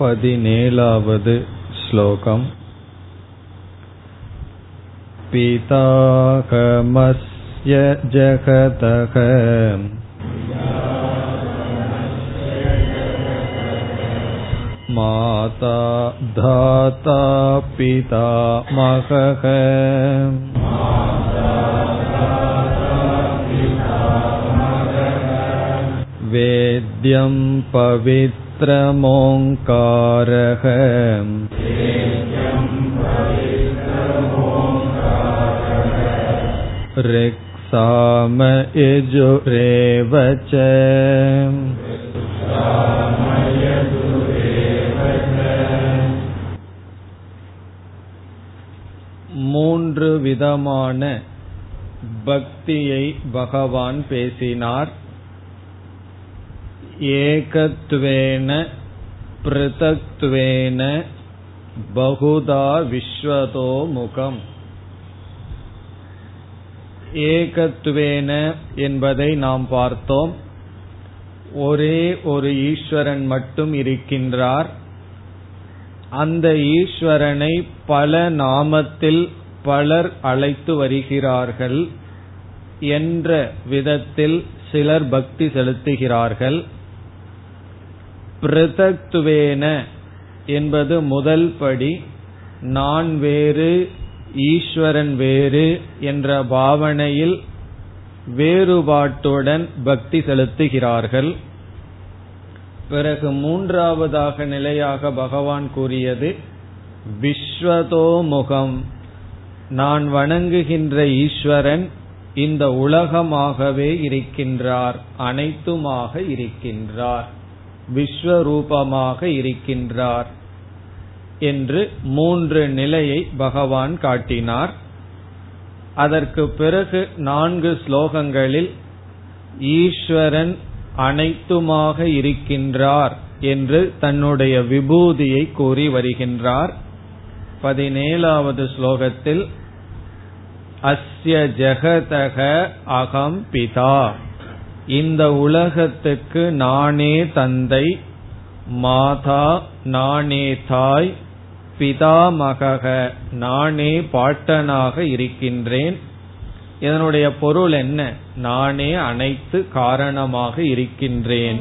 पदिनेलावद् श्लोकम् पिताकमस्य जगतः माता धाता पितामहः वेद्यं पवित्रमोङ्कारः ऋक्साम यजुरेव च மூன்று விதமான பக்தியை பகவான் பேசினார் ஏகத்வேன பிருதக்துவேன பகுதா விஸ்வதோ முகம். ஏகத்துவேன என்பதை நாம் பார்த்தோம். ஒரே ஒரு ஈஸ்வரன் மட்டும் இருக்கின்றார். அந்த ஈஸ்வரனை பல நாமத்தில் பலர் அழைத்து வருகிறார்கள். என்ற விதத்தில் சிலர் பக்தி செலுத்துகிறார்கள். பிருதக்துவேன என்பது முதல் படி நான் வேறு ஈஸ்வரன் வேறு என்ற பாவனையில் வேறுபாட்டுடன் பக்தி செலுத்துகிறார்கள். பிறகு மூன்றாவதாக நிலையாக பகவான் கூறியது விஸ்வதோமுகம் நான் வணங்குகின்ற ஈஸ்வரன் இந்த உலகமாகவே இருக்கின்றார் அனைத்துமாக இருக்கின்றார். விஸ்வரூபமாக இருக்கின்றார் என்று மூன்று நிலையை பகவான் காட்டினார். அதற்கு பிறகு நான்கு ஸ்லோகங்களில் ஈஸ்வரன் அனைத்துமாக இருக்கின்றார் என்று தன்னுடைய விபூதியை கூறி வருகின்றார். பதினேழாவது ஸ்லோகத்தில் அஸ்ய ஜெகதக அகம் பிதா. இந்த உலகத்துக்கு நானே தந்தை மாதா நானே தாய் பிதாமகக நானே பாட்டனாக இருக்கின்றேன். இதனுடைய பொருள் என்ன? நானே அனைத்து காரணமாக இருக்கின்றேன்.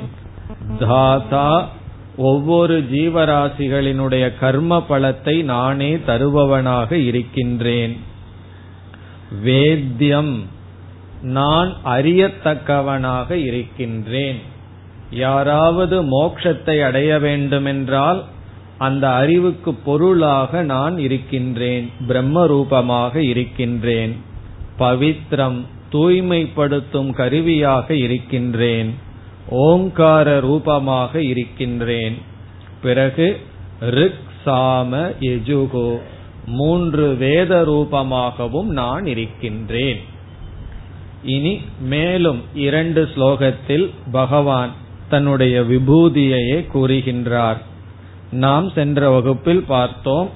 தாதா ஒவ்வொரு ஜீவராசிகளினுடைய கர்ம பலத்தை நானே தருபவனாக இருக்கின்றேன். வேத்தியம் நான் அறியத்தக்கவனாக இருக்கின்றேன். யாராவது மோட்சத்தை அடைய வேண்டுமென்றால் அந்த அறிவுக்கு பொருளாக நான் இருக்கின்றேன் பிரம்ம ரூபமாக இருக்கின்றேன் பவித்ரம் தூய்மைப்படுத்தும் கருவியாக இருக்கின்றேன் ஓங்கார ரூபமாக இருக்கின்றேன். பிறகு ரிக் சாம எஜுகோ மூன்று வேத ரூபமாகவும் நான் இருக்கின்றேன். இனி மேலும் இரண்டு ஸ்லோகத்தில் பகவான் தன்னுடைய விபூதியையே கூறுகின்றார். நாம் சென்ற வகுப்பில் பார்த்தோம்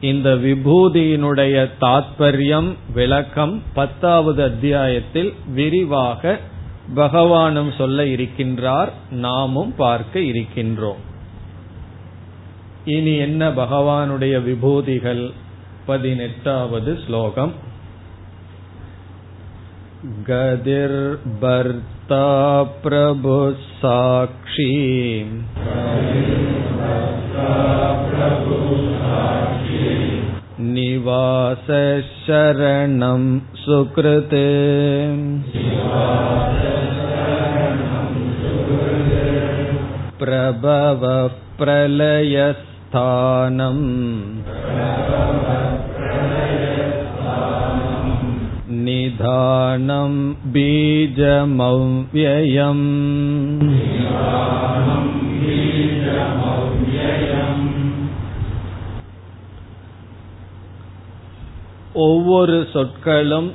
இந்த விபூதியினுடைய தாத்பரியம் விளக்கம் பத்தாவது அத்தியாயத்தில் விரிவாக பகவானும் சொல்ல இருக்கின்றார் நாமும் பார்க்க இருக்கின்றோம். இனி என்ன பகவானுடைய விபூதிகள்? பதினெட்டாவது ஸ்லோகம். गदिर्भर्ता प्रभुः साक्षी निवासशरणं सुकृते प्रभवः प्रलयस्थानम् निधानं बीजमव्ययम् ஒவ்வொரு சொற்களும்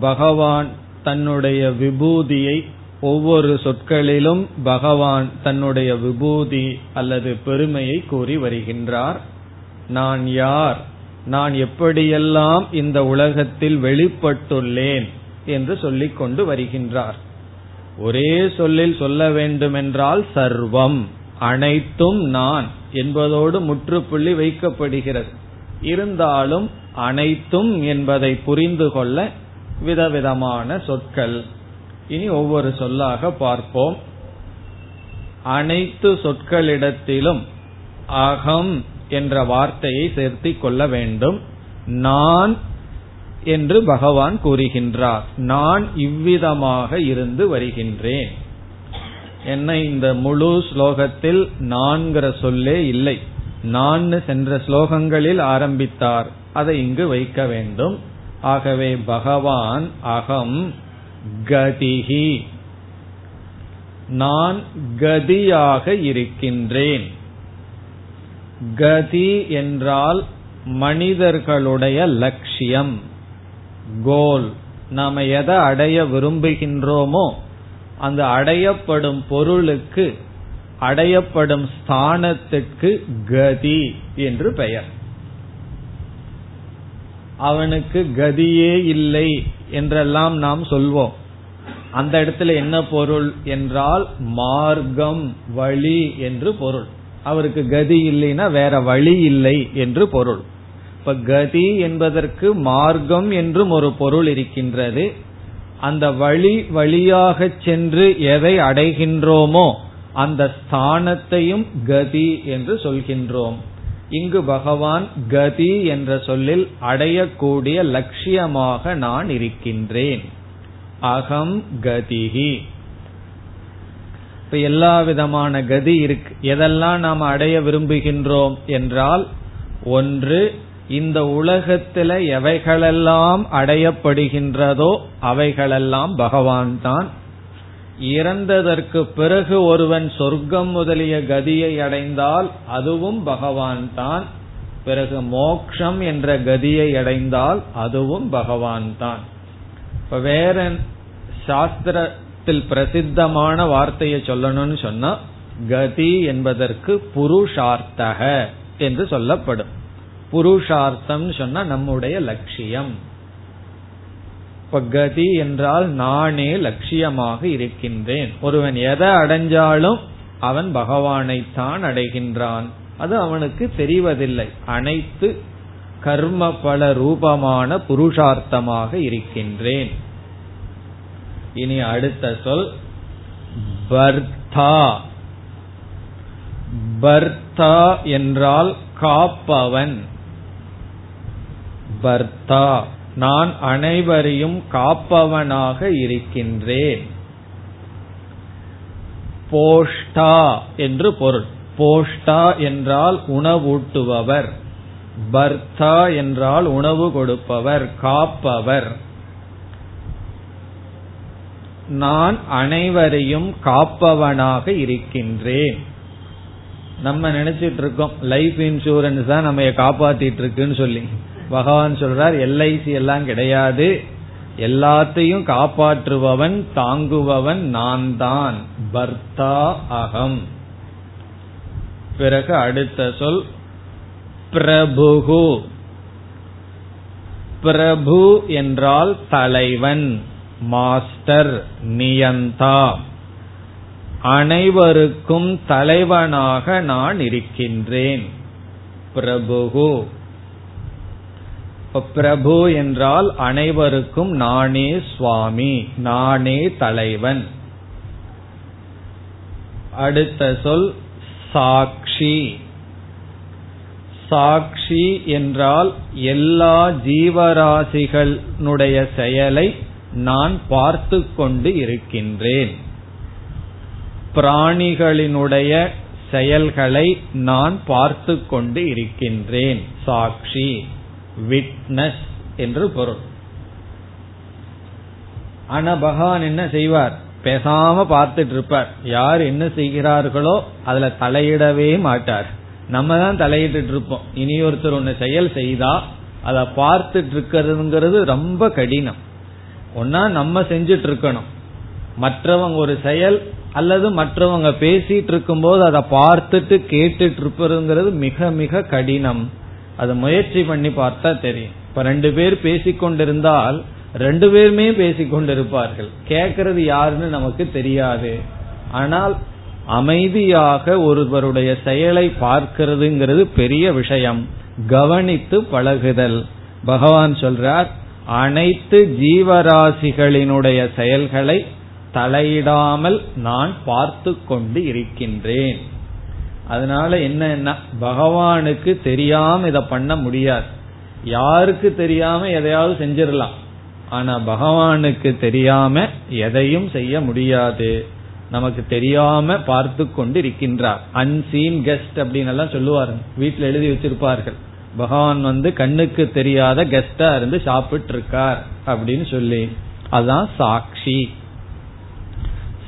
பகவான் தன்னுடைய விபூதியை ஒவ்வொரு சொற்களிலும் பகவான் தன்னுடைய விபூதி அல்லது பெருமையை கூறி வருகின்றார் நான் யார் நான் எப்படியெல்லாம் இந்த உலகத்தில் வெளிப்பட்டுள்ளேன் என்று சொல்லிக் கொண்டு வருகின்றார். ஒரே சொல்லில் சொல்ல வேண்டுமென்றால் சர்வம் அனைத்தும் நான் என்பதோடு முற்றுப்புள்ளி வைக்கப்படுகிறது. இருந்தாலும் அனைத்தும் என்பதை புரிந்து கொள்ள விதவிதமான சொற்கள். இனி ஒவ்வொரு சொல்லாக பார்ப்போம். அனைத்து சொற்களிடத்திலும் அகம் என்ற வார்த்தையை சேர்த்திக் கொள்ள வேண்டும். நான் என்று பகவான் கூறுகின்றார். நான் இவ்விதமாக இருந்து வருகின்றேன். என்ன இந்த முழு ஸ்லோகத்தில் நான்கிற சொல்லே இல்லை. நான் சென்ற ஸ்லோகங்களில் ஆரம்பித்தார். அதை இங்கு வைக்க வேண்டும். ஆகவே பகவான் அகம் கதிகி நான் கதியாக இருக்கின்றேன். கதி என்றால் மனிதர்களுடைய லட்சியம். கோல் நாம எதை அடைய விரும்புகின்றோமோ அந்த அடையப்படும் பொருளுக்கு அடையப்படும் ஸ்தானத்துக்கு கதி என்று பெயர். அவனுக்கு கதியே இல்லை என்றெல்லாம் நாம் சொல்வோம். அந்த இடத்துல என்ன பொருள் என்றால் மார்க்கம் வழி என்று பொருள். அவருக்கு கதி இல்லைன்னா வேற வழி இல்லை என்று பொருள். இப்ப கதி என்பதற்கு மார்க்கம் என்றும் ஒரு பொருள் இருக்கின்றது. அந்த வழி வழியாக சென்று எதை அடைகின்றோமோ அந்த ஸ்தானத்தையும் கதி என்று சொல்கின்றோம். இங்கு பகவான் கதி என்ற சொல்லில் அடையக்கூடிய லட்சியமாக நான் இருக்கின்றேன். அகம் கதிகி இப்ப எல்லா விதமான கதி இருக்கு. எதெல்லாம் நாம் அடைய விரும்புகின்றோம் என்றால் ஒன்று இந்த உலகத்துல எவைகளெல்லாம் அடையப்படுகின்றதோ அவைகளெல்லாம் பகவான் தான். இறந்ததற்கு பிறகு ஒருவன் சொர்க்கம் முதலிய கதியை அடைந்தால் அதுவும் பகவான் தான். பிறகு மோக்ஷம் என்ற கதியை அடைந்தால் அதுவும் பகவான் தான். இப்ப வேற சாஸ்திர பிரசித்தமான வார்த்தையை சொல்லணும்னு சொன்னா கதி என்பதற்கு புருஷார்த்தக என்று சொல்லப்படும். புருஷார்த்தம் சொன்னா நம்முடைய லட்சியம். இப்ப கதி என்றால் நானே லட்சியமாக இருக்கின்றேன். ஒருவன் எதை அடைஞ்சாலும் அவன் பகவானைத்தான் அடைகின்றான். அது அவனுக்கு தெரிவதில்லை. அனைத்து கர்ம பல ரூபமான புருஷார்த்தமாக இருக்கின்றேன். இனி அடுத்த சொல் பர்தா. பர்தா என்றால் காப்பவன். பர்தா. நான் அனைவரையும் காப்பவனாக இருக்கின்றேன். போஷ்டா என்று பொருள். போஷ்டா என்றால் உணவூட்டுபவர். பர்தா என்றால் உணவு கொடுப்பவர் காப்பவர். நான் அனைவரையும் காப்பவனாக இருக்கின்றேன். நம்ம நினைச்சிட்டு இருக்கோம் லைஃப் இன்சூரன்ஸ் தான் நம்ம காப்பாத்திட்டு இருக்குன்னு சொல்லி. பகவான் சொல்றார் எல்ஐசி எல்லாம் கிடையாது. எல்லாத்தையும் காப்பாற்றுபவன் தாங்குபவன் நான் தான். பர்த்தா அகம். பிறகு அடுத்த சொல் பிரபுகு. பிரபு என்றால் தலைவன். மாஸ்டர் நியந்தா. அனைவருக்கும் தலைவனாக நான் இருக்கின்றேன். பிரபுகு. பிரபு என்றால் அனைவருக்கும் நானே சுவாமி நானே தலைவன். அடுத்த சொல் சாட்சி சாட்சி என்றால் எல்லா ஜீவராசிகளுடைய செயலை நான் பார்த்து கொண்டு இருக்கின்றேன். பிராணிகளினுடைய செயல்களை நான் பார்த்து கொண்டு இருக்கின்றேன். சாட்சி விட்னஸ் என்று பொருள். ஆனா பகவான் என்ன செய்வார்? பேசாம பார்த்துட்டு இருப்பார். யார் என்ன செய்கிறார்களோ அதுல தலையிடவே மாட்டார். நம்ம தான் தலையிட்டு இருப்போம். இனி ஒருத்தர் ஒன்னு செயல் செய்தா அதை பார்த்துட்டு இருக்கிறதுங்கிறது ரொம்ப கடினம். ஒன்னா நம்ம செஞ்சுட்டு இருக்கணும் மற்றவங்க ஒரு செயல் அல்லது மற்றவங்க பேசிட்டு இருக்கும்போது அதை பார்த்துட்டு கேட்டுட்டு இருப்பதுங்கிறது மிக மிக கடினம். அதை முயற்சி பண்ணி பார்த்தா தெரியும். இப்ப ரெண்டு பேர் பேசிக்கொண்டிருந்தால் ரெண்டு பேருமே பேசிக்கொண்டிருப்பார்கள். கேட்கறது யாருன்னு நமக்கு தெரியாது. ஆனால் அமைதியாக ஒருவருடைய செயலை பார்க்கிறதுங்கிறது பெரிய விஷயம். கவனித்து பழகுதல். பகவான் சொல்றார் அனைத்து ஜீவராசிகளினுடைய செயல்களை தலையிடாமல் நான் பார்த்து கொண்டு இருக்கின்றேன். அதனால என்ன பகவானுக்கு தெரியாம இதை பண்ண முடியாது. யாருக்கு தெரியாம எதையாவது செஞ்சிடலாம். ஆனா பகவானுக்கு தெரியாம எதையும் செய்ய முடியாது. நமக்கு தெரியாம பார்த்து கொண்டு இருக்கின்றார். அன்சீன் கெஸ்ட் அப்படின்னு எல்லாம் சொல்லுவாருங்க. வீட்டுல எழுதி வச்சிருப்பார்கள். பகவான் வந்து கண்ணுக்கு தெரியாத கெஸ்டா இருந்து சாப்பிட்டு இருக்கார் அப்படின்னு சொல்லி. அதுதான் சாட்சி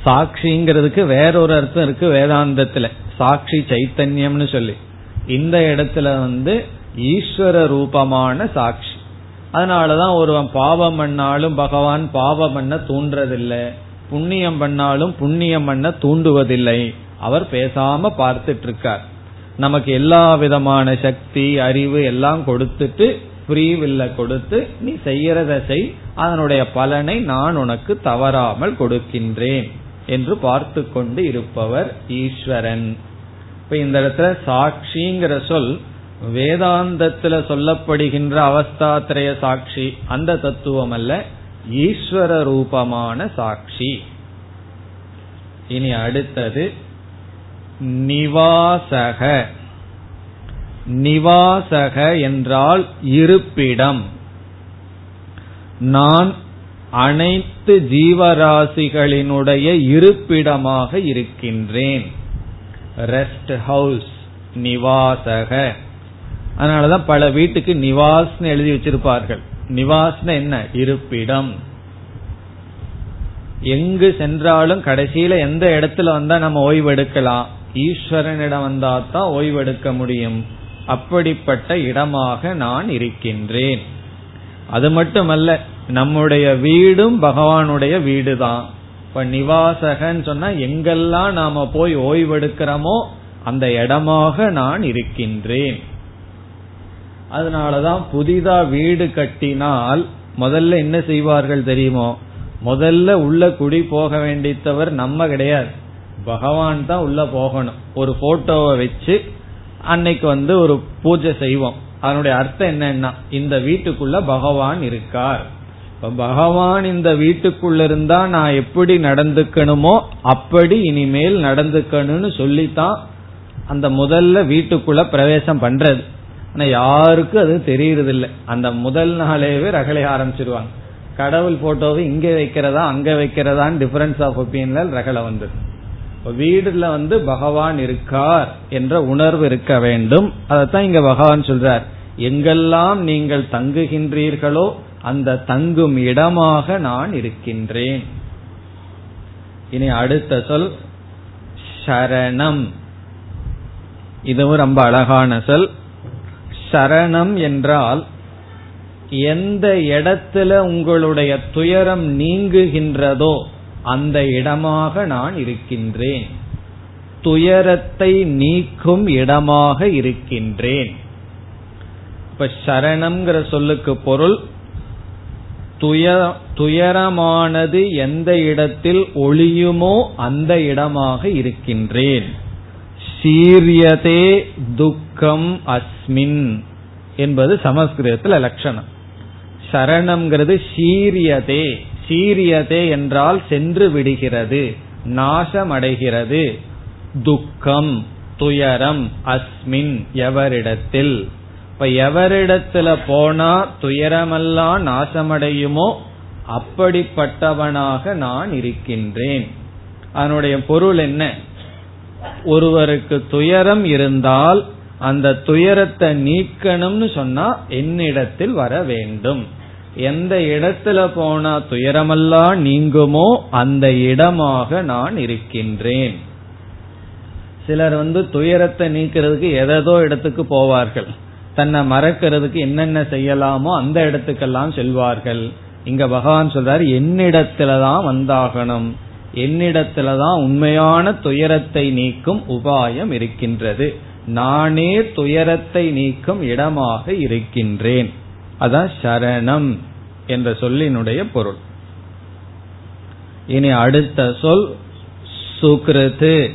சாட்சிங்கிறதுக்கு வேறொரு அர்த்தம் இருக்கு வேதாந்தத்துல. சாட்சி சைத்தன்யம்னு சொல்லி. இந்த இடத்துல வந்து ஈஸ்வர ரூபமான சாட்சி அதனாலதான் ஒருவன் பாவம் பண்ணாலும் பகவான் பாவம் பண்ண தூண்டுறதில்லை. புண்ணியம் பண்ணாலும் புண்ணியம் பண்ண தூண்டுவதில்லை. அவர் பேசாம பார்த்துட்டு இருக்கார். நமக்கு எல்லா விதமான சக்தி அறிவு எல்லாம் கொடுத்துட்டு ஃப்ரீ வில்ல கொடுத்து நீ செய்யறத செய். அதனுடைய பலனை நான் உனக்கு தவறாமல் கொடுக்கின்றேன் என்று பார்த்து கொண்டு இருப்பவர் ஈஸ்வரன். இப்ப இந்த இடத்துல சாட்சிங்கிற சொல் வேதாந்தத்துல சொல்லப்படுகின்ற அவஸ்தாத்திரய சாட்சி அந்த தத்துவம் அல்ல ஈஸ்வர ரூபமான சாட்சி. இனி அடுத்தது நிவாசக. நிவாசக என்றால் இருப்பிடம். நான் அனைத்து ஜீவராசிகளினுடைய இருப்பிடமாக இருக்கின்றேன். ரெஸ்ட் ஹவுஸ் நிவாசக. அதனாலதான் பல வீட்டுக்கு நிவாஸ்னு எழுதி வச்சிருப்பார்கள். நிவாஸ்னு என்ன? இருப்பிடம். எங்கு சென்றாலும் கடைசியில எந்த இடத்துல வந்தா நம்ம ஓய்வெடுக்கலாம் ஈஸ்வரனிடம் வந்தாதான் ஓய்வெடுக்க முடியும். அப்படிப்பட்ட இடமாக நான் இருக்கின்றேன். அது மட்டுமல்ல நம்முடைய வீடும் பகவானுடைய வீடு தான் இப்ப நிவாசகன்னு சொன்னா எங்கெல்லாம் நாம போய் ஓய்வெடுக்கிறோமோ அந்த இடமாக நான் இருக்கின்றேன். அதனாலதான் புதிதா வீடு கட்டினால் முதல்ல என்ன செய்வார்கள் தெரியுமோ? முதல்ல உள்ள குடி போக வேண்டித்தவர் நம்ம கிடையாது. பகவான் தான் உள்ள போகணும். ஒரு போட்டோவை வச்சு அன்னைக்கு வந்து ஒரு பூஜை செய்வோம். அதனுடைய அர்த்தம் என்னன்னா இந்த வீட்டுக்குள்ள பகவான் இருக்கார். பகவான் இந்த வீட்டுக்குள்ள இருந்தா நான் எப்படி நடந்துக்கணுமோ அப்படி இனிமேல் நடந்துக்கணும்னு சொல்லித்தான் அந்த முதல்ல வீட்டுக்குள்ள பிரவேசம் பண்றது. ஆனா யாருக்கும் அது தெரியறது இல்லை அந்த முதல் நாளேவே ரகலை ஆரம்பிச்சிருவாங்க. கடவுள் போட்டோவை இங்க வைக்கிறதா அங்க வைக்கிறதான்னு டிஃபரன்ஸ் ஆஃப் ஒப்பீனியன் ரகலை வந்தது வீடுல வந்து பகவான் இருக்கார் என்ற உணர்வு இருக்க வேண்டும். அதைத்தான் இங்க பகவான் சொல்றார். எங்கெல்லாம் நீங்கள் தங்குகின்றீர்களோ அந்த தங்கும் இடமாக நான் இருக்கின்றேன். இனி அடுத்த சொல் சரணம். இதுவும் ரொம்ப அழகான சொல். சரணம் என்றால் எந்த இடத்துல உங்களுடைய துயரம் நீங்குகின்றதோ அந்த இடமாக நான் இருக்கின்றேன். துயரத்தை நீக்கும் இடமாக இருக்கின்றேன். இப்ப சரணம்ங்கிற சொல்லுக்கு பொருள் துயரமானது எந்த இடத்தில் ஒளியுமோ அந்த இடமாக இருக்கின்றேன். சீரியதே துக்கம் அஸ்மின் என்பது சமஸ்கிருதத்தில் லட்சணம். சரணம்ங்கிறது சீரியதே. சீரியதே என்றால் சென்று விடுகிறது நாசமடைகிறது. துக்கம் துயரம் அஸ்மின் எவரிடத்தில். இப்ப எவரிடத்துல போனா துயரமெல்லாம் நாசமடையுமோ அப்படிப்பட்டவனாக நான் இருக்கின்றேன். அதனுடைய பொருள் என்ன? ஒருவருக்கு துயரம் இருந்தால் அந்த துயரத்தை நீக்கணும்னு சொன்னா என்னிடத்தில் வர வேண்டும். எந்த இடத்துல போனா துயரமெல்லாம் நீங்குமோ அந்த இடமாக நான் இருக்கின்றேன். சிலர் வந்து துயரத்தை நீக்கிறதுக்கு எதோ இடத்துக்கு போவார்கள். தன்னை மறக்கிறதுக்கு என்னென்ன செய்யலாமோ அந்த இடத்துக்கெல்லாம் செல்வார்கள். இங்க பகவான் சொல்றாரு என்னிடத்துலதான் வந்தாகணும். என்னிடத்துலதான் உண்மையான துயரத்தை நீக்கும் உபாயம் இருக்கின்றது. நானே துயரத்தை நீக்கும் இடமாக இருக்கின்றேன். அதான் சரணம் என்ற சொல்லினுடைய பொருள். இனி அடுத்த சொல் சுக்ருது.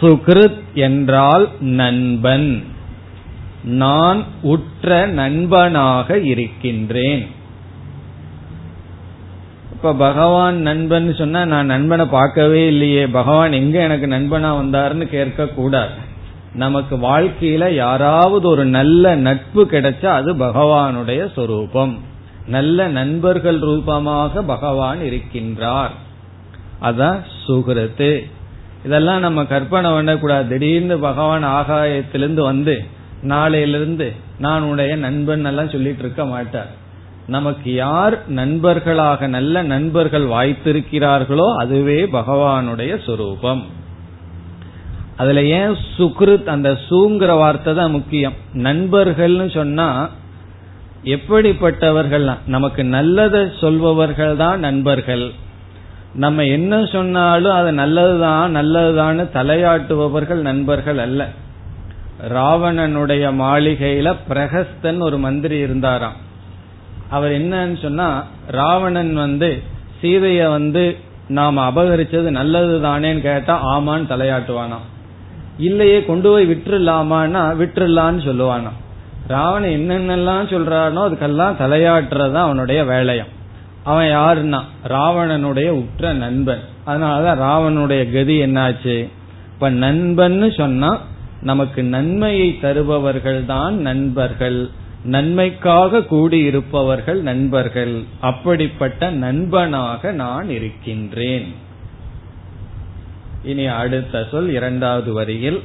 சுகிருத் என்றால் நண்பன். நான் உற்ற நண்பனாக இருக்கின்றேன். இப்ப பகவான் நண்பன் சொன்னா நான் நண்பனை பார்க்கவே இல்லையே. பகவான் எங்க எனக்கு நண்பனா வந்தாருன்னு கேட்க கூடாது நமக்கு வாழ்க்கையில யாராவது ஒரு நல்ல நட்பு கிடைச்சா அது பகவானுடைய சொரூபம். நல்ல நண்பர்கள் ரூபமாக பகவான் இருக்கின்றார். அதான் சுகிருத்து. இதெல்லாம் நம்ம கற்பனை பண்ணக்கூடாது. திடீர்னு பகவான் ஆகாயத்திலிருந்து வந்து நாளையிலிருந்து நான் உடைய நண்பன் எல்லாம் சொல்லிட்டு இருக்க மாட்டார். நமக்கு யார் நண்பர்களாக நல்ல நண்பர்கள் வாய்த்திருக்கிறார்களோ அதுவே பகவானுடைய சொரூபம். அதுல ஏன் சுக்ருத் அந்த சூங்கிற வார்த்தை தான் முக்கியம். நண்பர்கள்னு சொன்னா எப்படிப்பட்டவர்கள் நமக்கு நல்லதை சொல்பவர்கள் தான் நண்பர்கள். நம்ம என்ன சொன்னாலும் அது நல்லதுதான் நல்லதுதான்னு தலையாட்டுபவர்கள் நண்பர்கள் அல்ல. ராவணனுடைய மாளிகையில பிரகஸ்தன் ஒரு மந்திரி இருந்தாராம். அவர் என்னன்னு சொன்னா ராவணன் வந்து சீதைய வந்து நாம் அபகரிச்சது நல்லது தானேன்னு கேட்டா ஆமான்னு தலையாட்டுவானாம். இல்லையே கொண்டு போய் விட்டுலாமான்னா விட்டுலான்னு சொல்லுவானா ராவணன் என்னென்னலாம் சொல்றானோ அதுக்கெல்லாம் தலையாட்டுறதுதான் அவனுடைய வேலையம். அவன் யாருன்னா ராவணனுடைய உற்ற நண்பன். அதனாலதான் ராவனுடைய கதி என்னாச்சு? இப்ப நண்பன்னு சொன்னா நமக்கு நன்மையை தருபவர்கள் தான் நண்பர்கள். நன்மைக்காக கூடியிருப்பவர்கள் நண்பர்கள். அப்படிப்பட்ட நண்பனாக நான் இருக்கின்றேன். இனி அடுத்த சொல் இரண்டாவது வரியில்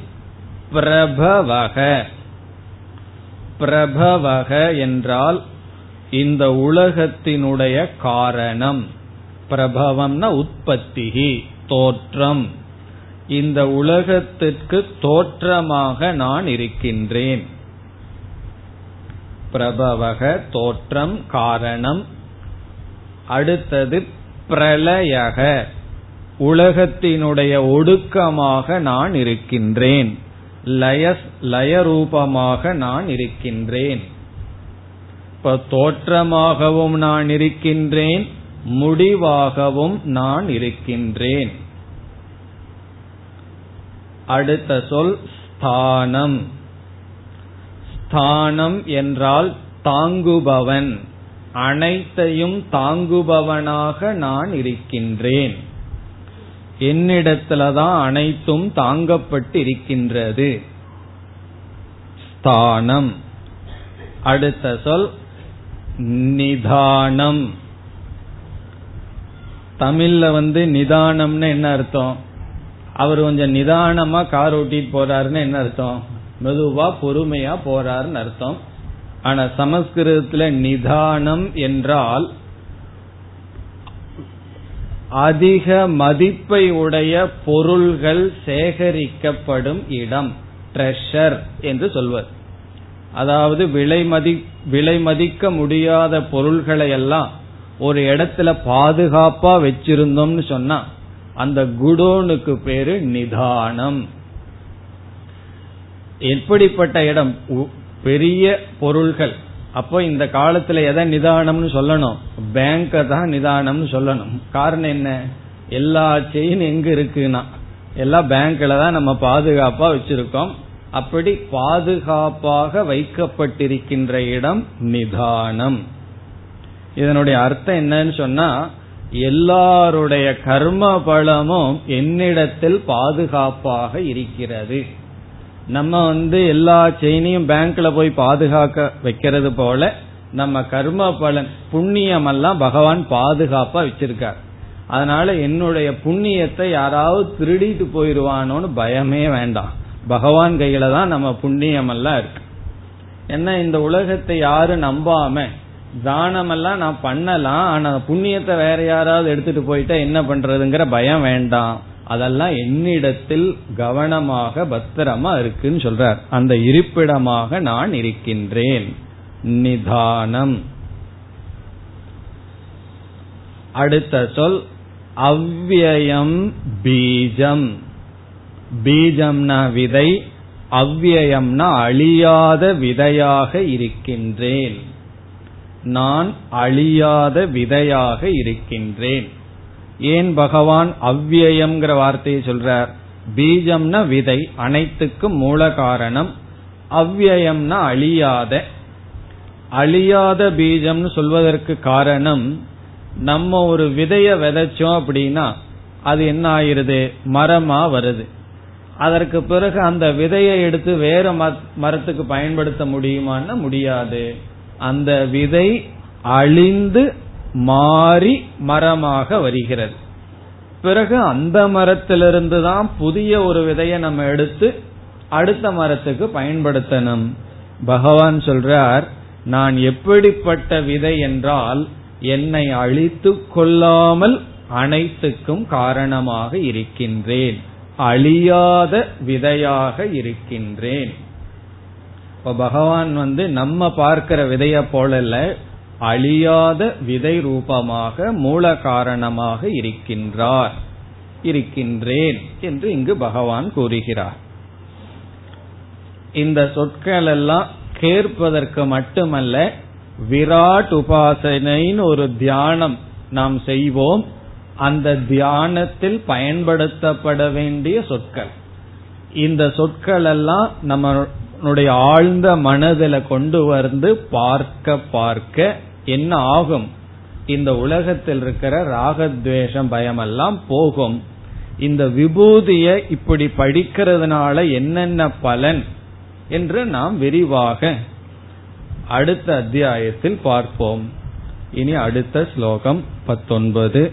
பிரபவக. பிரபவக என்றால் இந்த உலகத்தினுடைய காரணம். பிரபவம்னா உற்பத்தி தோற்றம். இந்த உலகத்திற்கு தோற்றமாக நான் இருக்கின்றேன். பிரபவக தோற்றம் காரணம். அடுத்தது பிரளயக. உலகத்தினுடைய ஒடுக்கமாக நான் இருக்கின்றேன். லயஸ் லயரூபமாக நான் இருக்கின்றேன். இப்ப தோற்றமாகவும் நான் இருக்கின்றேன் முடிவாகவும் நான் இருக்கின்றேன். அடுத்த சொல் ஸ்தானம். ஸ்தானம் என்றால் தாங்குபவன். அனைத்தையும் தாங்குபவனாக நான் இருக்கின்றேன். என்னிடத்துலதான் அனைத்தும் தாங்கப்பட்டு இருக்கின்றது ஸ்தானம். அடுத்த சொல் நிதானம். தமிழ்ல வந்து நிதானம்னு என்ன அர்த்தம்? அவர் கொஞ்சம் நிதானமா கார் ஓட்டிட்டு போறாருன்னு என்ன அர்த்தம்? மெதுவா பொறுமையா போறாருன்னு அர்த்தம். ஆனா சமஸ்கிருதத்துல நிதானம் என்றால் அதிக மதிப்பை உடைய பொருள்கள் சேகரிக்கப்படும் இடம் ட்ரெஷர் என்று சொல்வது. அதாவது விலை மதி விலை மதிக்க முடியாத பொருள்களை எல்லாம் ஒரு இடத்துல பாதுகாப்பா வச்சிருந்தோம்னு சொன்னா அந்த குடோனுக்கு பேரு நிதானம். எப்படிப்பட்ட இடம்? பெரிய பொருள்கள் அப்போ இந்த காலத்துல எதை நிதானம்னு சொல்லணும்? பேங்க தான் நிதானம்னு சொல்லணும். காரணம் என்ன? எல்லா செயின் எங்க இருக்குன்னா எல்லாம் பேங்க்ல தான் நம்ம பாதுகாப்பா வச்சிருக்கோம். அப்படி பாதுகாப்பாக வைக்கப்பட்டிருக்கின்ற இடம் நிதானம். இதனுடைய அர்த்தம் என்னன்னு சொன்னா எல்லாருடைய கர்ம பலமும் என்னிடத்தில் பாதுகாப்பாக இருக்கிறது. நம்ம வந்து எல்லா செயினையும் பேங்க்ல போய் பாதுகாக்க வைக்கிறது போல நம்ம கர்ம பலன் புண்ணியம் எல்லாம் பகவான் பாதுகாப்பா வச்சிருக்கார். அதனால என்னுடைய புண்ணியத்தை யாராவது திருடிட்டு போயிருவானோன்னு பயமே வேண்டாம். பகவான் கையில தான் நம்ம புண்ணியம் எல்லாம் இருக்கு. என்ன இந்த உலகத்தை யாரும் நம்பாம தானம் எல்லாம் நான் பண்ணலாம் ஆனா புண்ணியத்தை வேற யாராவது எடுத்துட்டு போயிட்டா என்ன பண்றதுங்கிற பயம் வேண்டாம். அதெல்லாம் என்னிடத்தில் கவனமாக பத்திரமா இருக்குன்னு சொல்றார். அந்த இருப்பிடமாக நான் இருக்கின்றேன். நிதானம். அடுத்த சொல் அவ்வியம் பீஜம். பீஜம்னா விதை அவ்வியம்னா அழியாத விதையாக இருக்கின்றேன். நான் அழியாத விதையாக இருக்கின்றேன். ஏன் பகவான் அவ்வியம்ங்கிற வார்த்தையை சொல்றார்? பீஜம்னா விதை அனைத்துக்கும் மூல காரணம். அவ்வியம்னா அழியாத. அழியாத பீஜம்னு சொல்வதற்கு காரணம் நம்ம ஒரு விதைய விதைச்சோம் அப்படின்னா அது என்ன ஆயிருது மரமா வருது. அதற்கு பிறகு அந்த விதையை எடுத்து வேற மரத்துக்கு பயன்படுத்த முடியுமான்னு முடியாது. அந்த விதை அழிந்து மாறி மரமாக வருகிறது. பிறகு அந்த மரத்திலிருந்து தான் புதிய ஒரு விதையை நம்ம எடுத்து அடுத்த மரத்துக்கு பயன்படுத்தணும். பகவான் சொல்றார் நான் எப்படிப்பட்ட விதை என்றால் என்னை அழித்து கொள்ளாமல் அனைத்துக்கும் காரணமாக இருக்கின்றேன். அழியாத விதையாக இருக்கின்றேன். இப்ப பகவான் வந்து நம்ம பார்க்கிற விதைய போல அழியாத விதை ரூபமாக மூல காரணமாக இருக்கின்றார் இருக்கின்றேன் என்று இங்கு பகவான் கூறுகிறார். இந்த சொற்கள் எல்லாம் கேட்பதற்கு மட்டுமல்ல விராட் உபாசனைன்னு ஒரு தியானம் நாம் செய்வோம் அந்த தியானத்தில் பயன்படுத்தப்பட வேண்டிய சொற்கள். இந்த சொற்கள் எல்லாம் நம்ம நம்மளுடைய ஆழ்ந்த மனதில் கொண்டு வந்து பார்க்க பார்க்க என்ன ஆகும்? இந்த உலகத்தில் இருக்கிற ராகத்வேஷம் பயமெல்லாம் போகும். இந்த விபூதிய இப்படி படிக்கிறதுனால என்னென்ன பலன் என்று நாம் விரிவாக அடுத்த அத்தியாயத்தில் பார்ப்போம். இனி அடுத்த ஸ்லோகம் பத்தொன்பது.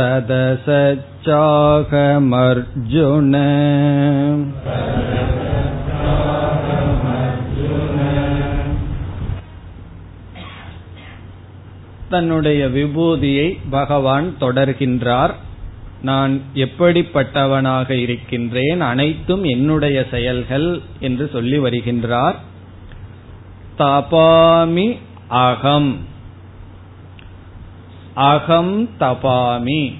सदसच्चाहमर्जुन தன்னுடைய விபூதியை பகவான் தொடர்கின்றார் நான் எப்படிப்பட்டவனாக இருக்கின்றேன் அனைத்தும் என்னுடைய செயல்கள் என்று சொல்லி வருகின்றார் தபாமி அகம் அகம் தபாமி.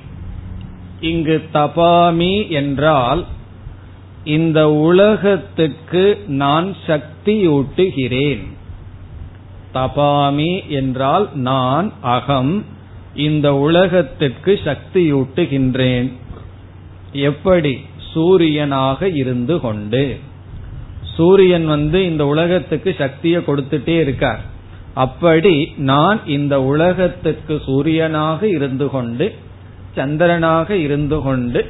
இங்கு தபாமி என்றால் இந்த உலகத்துக்கு நான் சக்தியூட்டுகிறேன். தபாமி என்றால் நான் அகம் இந்த உலகத்திற்கு சக்தியூட்டுகின்றேன். எப்படி? சூரியனாக இருந்து கொண்டு. சூரியன் வந்து இந்த உலகத்துக்கு சக்தியை கொடுத்துட்டே இருக்கார். அப்படி நான் இந்த உலகத்துக்கு சூரியனாக இருந்து கொண்டு சந்திரனாக இருந்து கொண்டு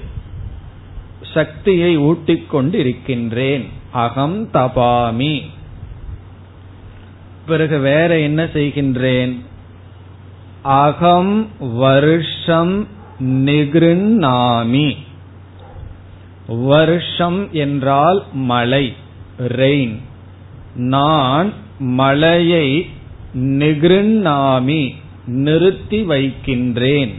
சக்தியை ஊட்டிக் கொண்டு இருக்கின்றேன் அகம் தபாமி. பிறகு வேற என்ன செய்கின்றேன்? அகம் வருஷம் நிகிருநாமி வருஷம் என்றால் மழை ரெயின் நான் மழையை நிகிருண்ணாமி நிறுத்தி வைக்கின்றேன்.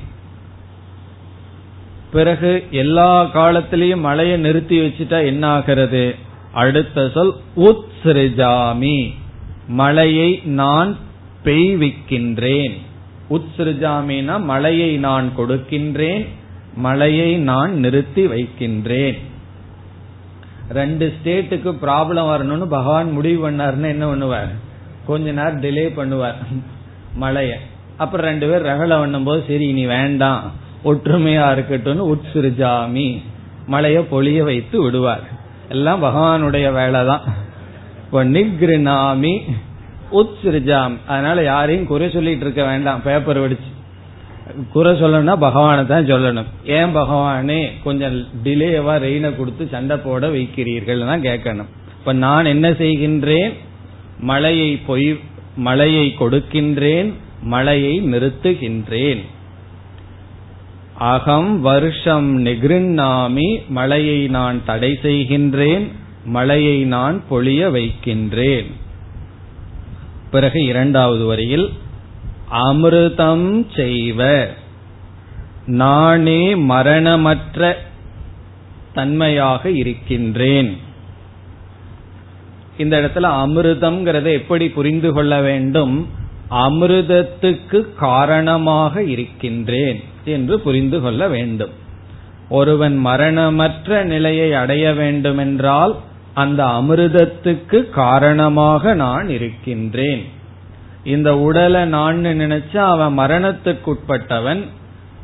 பிறகு எல்லா காலத்திலையும் மழையை நிறுத்தி வச்சுட்டா என்ன ஆகிறது அடுத்த சொல் உத்ஸ்ருஜாமி மழையை நான் பெய்விக்கின்றேன். உத்ஸ்ருஜாமினா மழையை நான் கொடுக்கின்றேன் மழையை நான் நிறுத்தி வைக்கின்றேன். ரெண்டு ஸ்டேட்டுக்கு ப்ராப்ளம் வரணும்னு பகவான் முடிவு பண்ணாருன்னு என்ன பண்ணுவார்? கொஞ்ச நேரம் டிலே பண்ணுவார். மழைய. அப்புறம் ரெண்டு பேர் ரகலை பண்ணும் போது சரி இனி வேண்டாம். ஒற்றுமையா இருக்கட்டும்னு உட்சிருஜாமி. மழைய பொழிய வைத்து விடுவார். எல்லாம் பகவானுடைய வேலை தான் இப்போ நிக்ரினாமி உத்சிருஜாம் அதனால யாரையும் குறை சொல்லிட்டு இருக்க வேண்டாம். பேப்பர் வெடிச்சு. குறை சொல்லணும்னா பகவானை தான் சொல்லணும். ஏன் பகவானே கொஞ்சம் டிலேவா ரெயினை கொடுத்து சண்டை போட வைக்கிறீர்கள் தான் கேட்கணும். இப்ப நான் என்ன செய்கின்றேன்? மழையை பொய் மழையை கொடுக்கின்றேன் மழையை நிறுத்துகின்றேன். அகம் வருஷம் நெகிருண்ணாமி மழையை நான் தடை செய்கின்றேன் மழையை நான் பொழிய வைக்கின்றேன். பிறகு இரண்டாவது வரியில் அமிர்தம் செய்வ. நானே மரணமற்ற தன்மையாக இருக்கின்றேன். இந்த இடத்துல அமிர்தம்ங்கிறத எப்படி புரிந்து கொள்ள வேண்டும்? அமிர்தத்துக்கு காரணமாக இருக்கின்றேன் என்று புரிந்து கொள்ள வேண்டும். ஒருவன் மரணமற்ற நிலையை அடைய வேண்டுமென்றால் அந்த அமிர்தத்துக்கு காரணமாக நான் இருக்கின்றேன். இந்த உடலை நான் நினைச்சா அவன் மரணத்துக்குட்பட்டவன்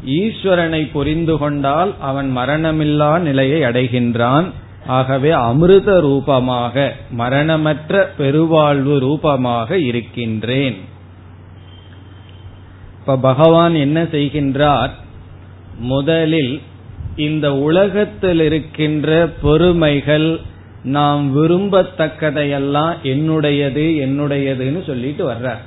ஈஸ்வரனை புரிந்து கொண்டால் அவன் மரணமில்லா நிலையை அடைகின்றான். ஆகவே அமிர்த ரூபமாக மரணமற்ற பெருவாழ்வு ரூபமாக இருக்கின்றேன். இப்ப பகவான் என்ன செய்கின்றார்? முதலில் இந்த உலகத்தில் இருக்கின்ற பொறுமைகள் நாம் விரும்பத்தக்கதையெல்லாம் என்னுடையது என்னுடையதுன்னு சொல்லிட்டு வர்றார்.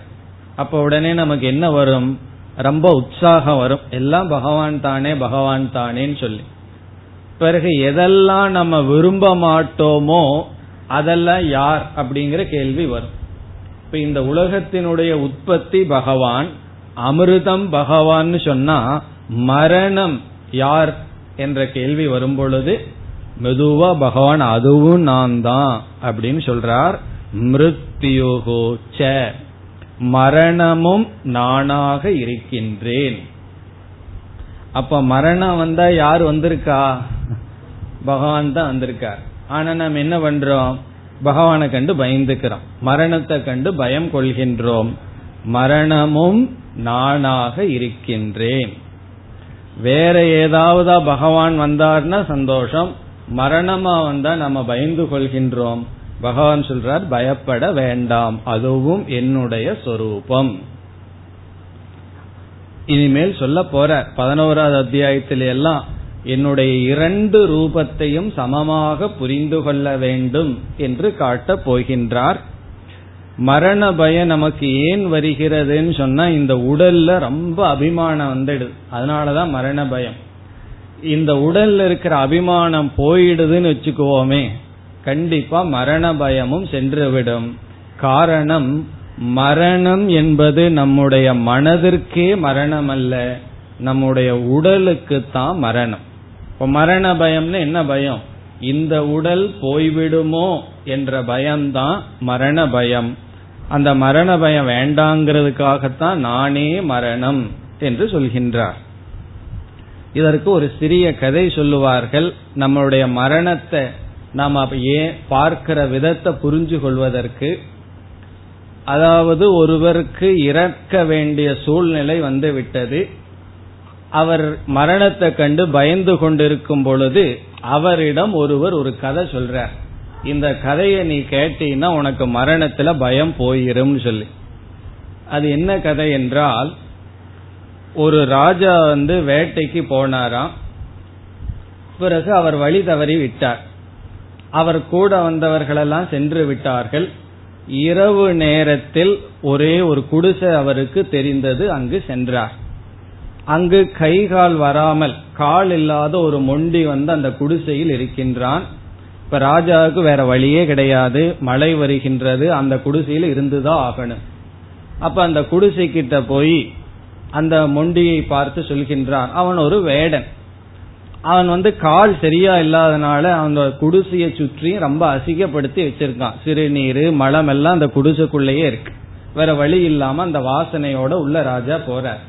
அப்ப உடனே நமக்கு என்ன வரும்? ரொம்ப உற்சாகம் வரும். எல்லாம் பகவான் தானே பகவான் தானேன்னு சொல்லி. பிறகு எதெல்லாம் நம்ம விரும்ப மாட்டோமோ அதெல்லாம் யார் அப்படிங்கிற கேள்வி வரும். இப்ப இந்த உலகத்தினுடைய உற்பத்தி பகவான் அமிர்தம் பகவான் சொன்னா மரணம் யார் என்ற கேள்வி வரும் பொழுது மெதுவா பகவான் அதுவும் நான் தான் அப்படின்னு சொல்றார். மிருத்யோகோ மரணமும் நானாக இருக்கின்றேன். அப்ப மரணம் வந்தா யார் வந்திருக்கா? பகவான் தான் வந்திருக்கார். ஆனா நம்ம என்ன பண்றோம்? பகவானை கண்டு பயந்துக்கிறோம். மரணத்தை கண்டு பயம் கொள்கின்றோம். மரணமும் நானாக இருக்கின்றேன். வேற ஏதாவதா பகவான் வந்தார்னா சந்தோஷம். மரணமா வந்தா நம்ம பயந்து கொள்கின்றோம். பகவான் சொல்றார் பயப்பட வேண்டாம். அதுவும் என்னுடைய சொரூபம். இனிமேல் சொல்ல போற பதினோராவது அத்தியாயத்தில எல்லாம் என்னுடைய இரண்டு ரூபத்தையும் சமமாக புரிந்து கொள்ள வேண்டும் என்று காட்டப் போகின்றார். மரண பயம் நமக்கு ஏன் வருகிறதுன்னு சொன்னா இந்த உடல்ல ரொம்ப அபிமானம் வந்துடுது. அதனாலதான் மரண பயம். இந்த உடல்ல இருக்கிற அபிமானம் போயிடுதுன்னு வச்சுக்குவோமே கண்டிப்பா மரண பயமும் சென்றுவிடும் காரணம் மரணம் என்பது நம்முடைய மனதிற்கே மரணம் அல்ல நம்முடைய உடலுக்கு தான் மரணம். இப்ப மரண பயம்னு என்ன பயம்? இந்த உடல் போய்விடுமோ என்ற பயம்தான் மரண பயம். அந்த மரண பயம் வேண்டாங்கிறதுக்காகத்தான் நானே மரணம் என்று சொல்கின்றார். இதற்கு ஒரு சிறிய கதை சொல்லுவார்கள். நம்மளுடைய மரணத்தை நாம் ஏன் பார்க்கிற விதத்தை புரிஞ்சு கொள்வதற்கு அதாவது ஒருவருக்கு இறக்க வேண்டிய சூழ்நிலை வந்து விட்டது அவர் மரணத்தை கண்டு பயந்து கொண்டிருக்கும் பொழுது அவரிடம் ஒருவர் ஒரு கதை சொல்றார். இந்த கதையை நீ கேட்டீன்னா உனக்கு மரணத்துல பயம் போயிரும் சொல்லி. அது என்ன கதை என்றால் ஒரு ராஜா வந்து வேட்டைக்கு போனாராம். பிறகு அவர் வழி தவறி விட்டார். அவர் கூட வந்தவர்களெல்லாம் சென்று விட்டார்கள். இரவு நேரத்தில் ஒரே ஒரு குடிசை அவருக்கு தெரிந்தது அங்கு சென்றார். அங்கு கை கால் வராமல் கால் இல்லாத ஒரு மொண்டி வந்து அந்த குடிசையில் இருக்கின்றான். இப்ப ராஜாவுக்கு வேற வழியே கிடையாது மழை வருகின்றது அந்த குடிசையில் இருந்துதான் ஆகணும். அப்ப அந்த குடிசை கிட்ட போய் அந்த மொண்டியை பார்த்து சொல்கின்றான். அவன் ஒரு வேடன். அவன் வந்து கால் சரியா இல்லாதனால அந்த குடிசையை சுற்றி ரொம்ப அசிங்கப்படுத்தி வச்சிருக்கான். சிறுநீர் மலம் எல்லாம் அந்த குடிசைக்குள்ளேயே இருக்கு. வேற வழி இல்லாம அந்த வாசனையோட உள்ள ராஜா போறார்.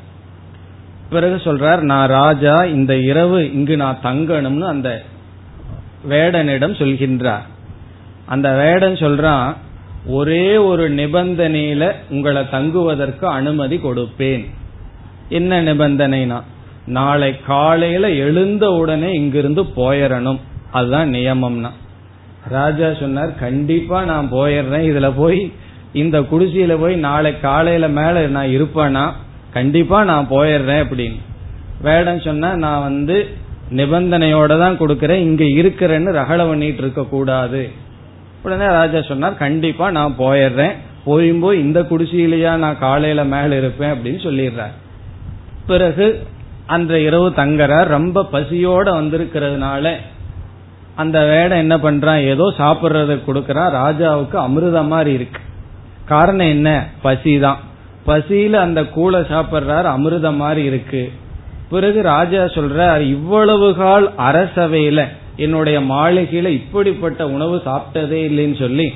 பிறகு சொல்றார் நான் ராஜா இந்த இரவு இங்கு நான் தங்கணும்னு அந்த வேடனிடம் சொல்கின்றார். அந்த வேடன் சொல்றான் ஒரே ஒரு நிபந்தனையில உங்களை தங்குவதற்கு அனுமதி கொடுப்பேன். என்ன நிபந்தனைனா நாளை காலையில எழுந்த உடனே இங்கிருந்து போயிடணும். அதுதான் நியமம்னா. ராஜா சொன்னார் கண்டிப்பா நான் போயிடுறேன். இதுல போய் இந்த குடிசையில போய் நாளை காலையில மேல நான் இருப்பேனா? கண்டிப்பா நான் போயிடுறேன் அப்படின்னு. வேடம் சொன்னா நான் வந்து நிபந்தனையோட தான் கொடுக்கறேன். இங்க இருக்கிறேன்னு ரகல பண்ணிட்டு இருக்க கூடாது. உடனே ராஜா சொன்னார் கண்டிப்பா நான் போயிடுறேன். போயும்போது இந்த குடிசையிலேயா நான் காலையில மேல இருப்பேன் அப்படின்னு சொல்லிடுறார். பிறகு அந்த இரவு தங்குற ரொம்ப பசியோட வந்திருக்கிறதுனால அந்த வேடம் என்ன பண்றான்? ஏதோ சாப்பிடுறத கொடுக்கறான் ராஜாவுக்கு அமிர்தம் மாதிரி இருக்கு. காரணம் என்ன? பசிதான். பசியில அந்த கூளை சாப்பிடுறாரு. அமிர்தம் மாதிரி இருக்கு. பிறகு ராஜா சொல்றார் இவ்வளவு கால் அரசவையில என்னுடைய மாளிகையில இப்படிப்பட்ட உணவு சாப்பிட்டதே இல்லைன்னு சொல்லி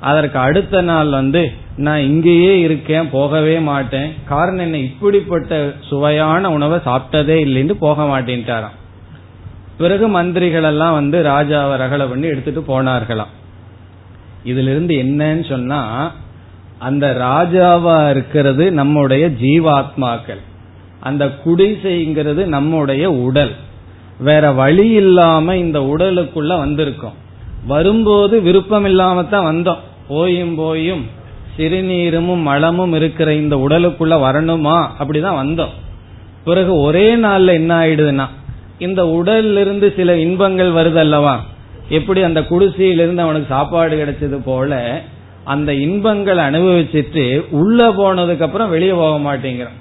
அதற்கு அடுத்த நாள் வந்து நான் இங்கேயே இருக்கேன் போகவே மாட்டேன். காரணம் என்ன? இப்படிப்பட்ட சுவையான உணவை சாப்பிட்டதே இல்லைன்னு போக மாட்டேன்ட்டாராம். பிறகு மந்திரிகள் எல்லாம் வந்து ராஜாவை ரகலை பண்ணி எடுத்துட்டு போனார்களாம். இதுல இருந்து என்னன்னு சொன்னா அந்த ராஜாவா இருக்கிறது நம்முடைய ஜீவாத்மாக்கள். அந்த குடிசைங்கிறது நம்முடைய உடல். வேற வழி இல்லாம இந்த உடலுக்குள்ள வந்திருக்கோம். வரும்போது விருப்பம் இல்லாம தான் வந்தோம். போயும் போயும் சிறுநீரமும் மலமும் இருக்கிற இந்த உடலுக்குள்ள வரணுமா? அப்படிதான் வந்தோம். பிறகு ஒரே நாள்ல என்ன ஆயிடுதுன்னா இந்த உடல்ல இருந்து சில இன்பங்கள் வருது அல்லவா எப்படி அந்த குடிசையிலிருந்து அவனுக்கு சாப்பாடு கிடைச்சது போல அந்த இன்பங்கள் அனுபவிச்சுட்டு உள்ள போனதுக்கு அப்புறம் வெளியே போக மாட்டேங்கிறான்.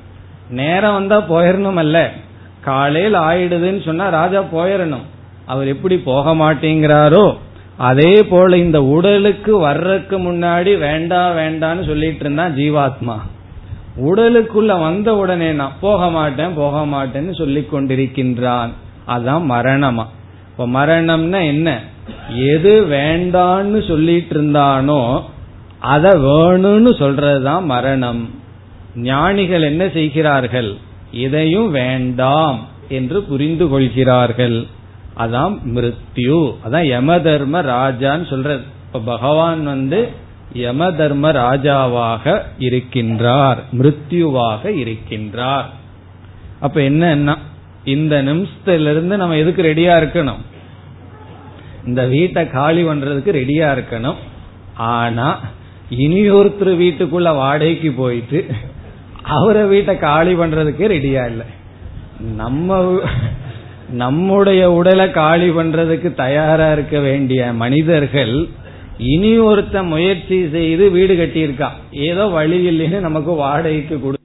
நேரம் வந்தா போயிடணும் அல்ல காலையில் ஆயிடுதுன்னு சொன்னா ராஜா போயிடணும் அவர் எப்படி போக மாட்டேங்கிறாரோ அதே போல இந்த உடலுக்கு வர்றதுக்கு முன்னாடி வேண்டாம் வேண்டான்னு சொல்லிட்டு இருந்தான் ஜீவாத்மா. உடலுக்குள்ள வந்த உடனே நான் போக மாட்டேன் போக மாட்டேன்னு சொல்லி கொண்டிருக்கின்றான். அதான் மரணமா. இப்ப மரணம்னா என்ன? எது வேண்டான்னு சொல்லிட்டு இருந்தானோ அத வேணும்னு சொல்றதுதான் மரணம். ஞானிகள் என்ன செய்கிறார்கள்? இதையும் வேண்டாம் என்று புரிந்து கொள்கிறார்கள். அதான் மிருத்யு. அதான் யம தர்ம ராஜான்னு சொல்றது இப்ப பகவான் வந்து யம தர்ம ராஜாவாக இருக்கின்றார் மிருத்யுவாக இருக்கின்றார். அப்ப என்னன்னா இந்த நிமிஷத்திலிருந்து நம்ம எதுக்கு ரெடியா இருக்கணும்? இந்த வீட்டை காலி பண்றதுக்கு ரெடியா இருக்கணும். ஆனா இனி ஒருத்தர் வீட்டுக்குள்ள வாடகைக்கு போயிட்டு அவரை வீட்டை காலி பண்றதுக்கே ரெடியா இல்லை. நம்ம நம்முடைய உடலை காலி பண்றதுக்கு தயாரா இருக்க வேண்டிய மனிதர்கள் இனி ஒருத்த முயற்சி செய்து வீடு கட்டியிருக்கான் ஏதோ வழி இல்லைன்னு நமக்கு வாடகைக்கு கொடு.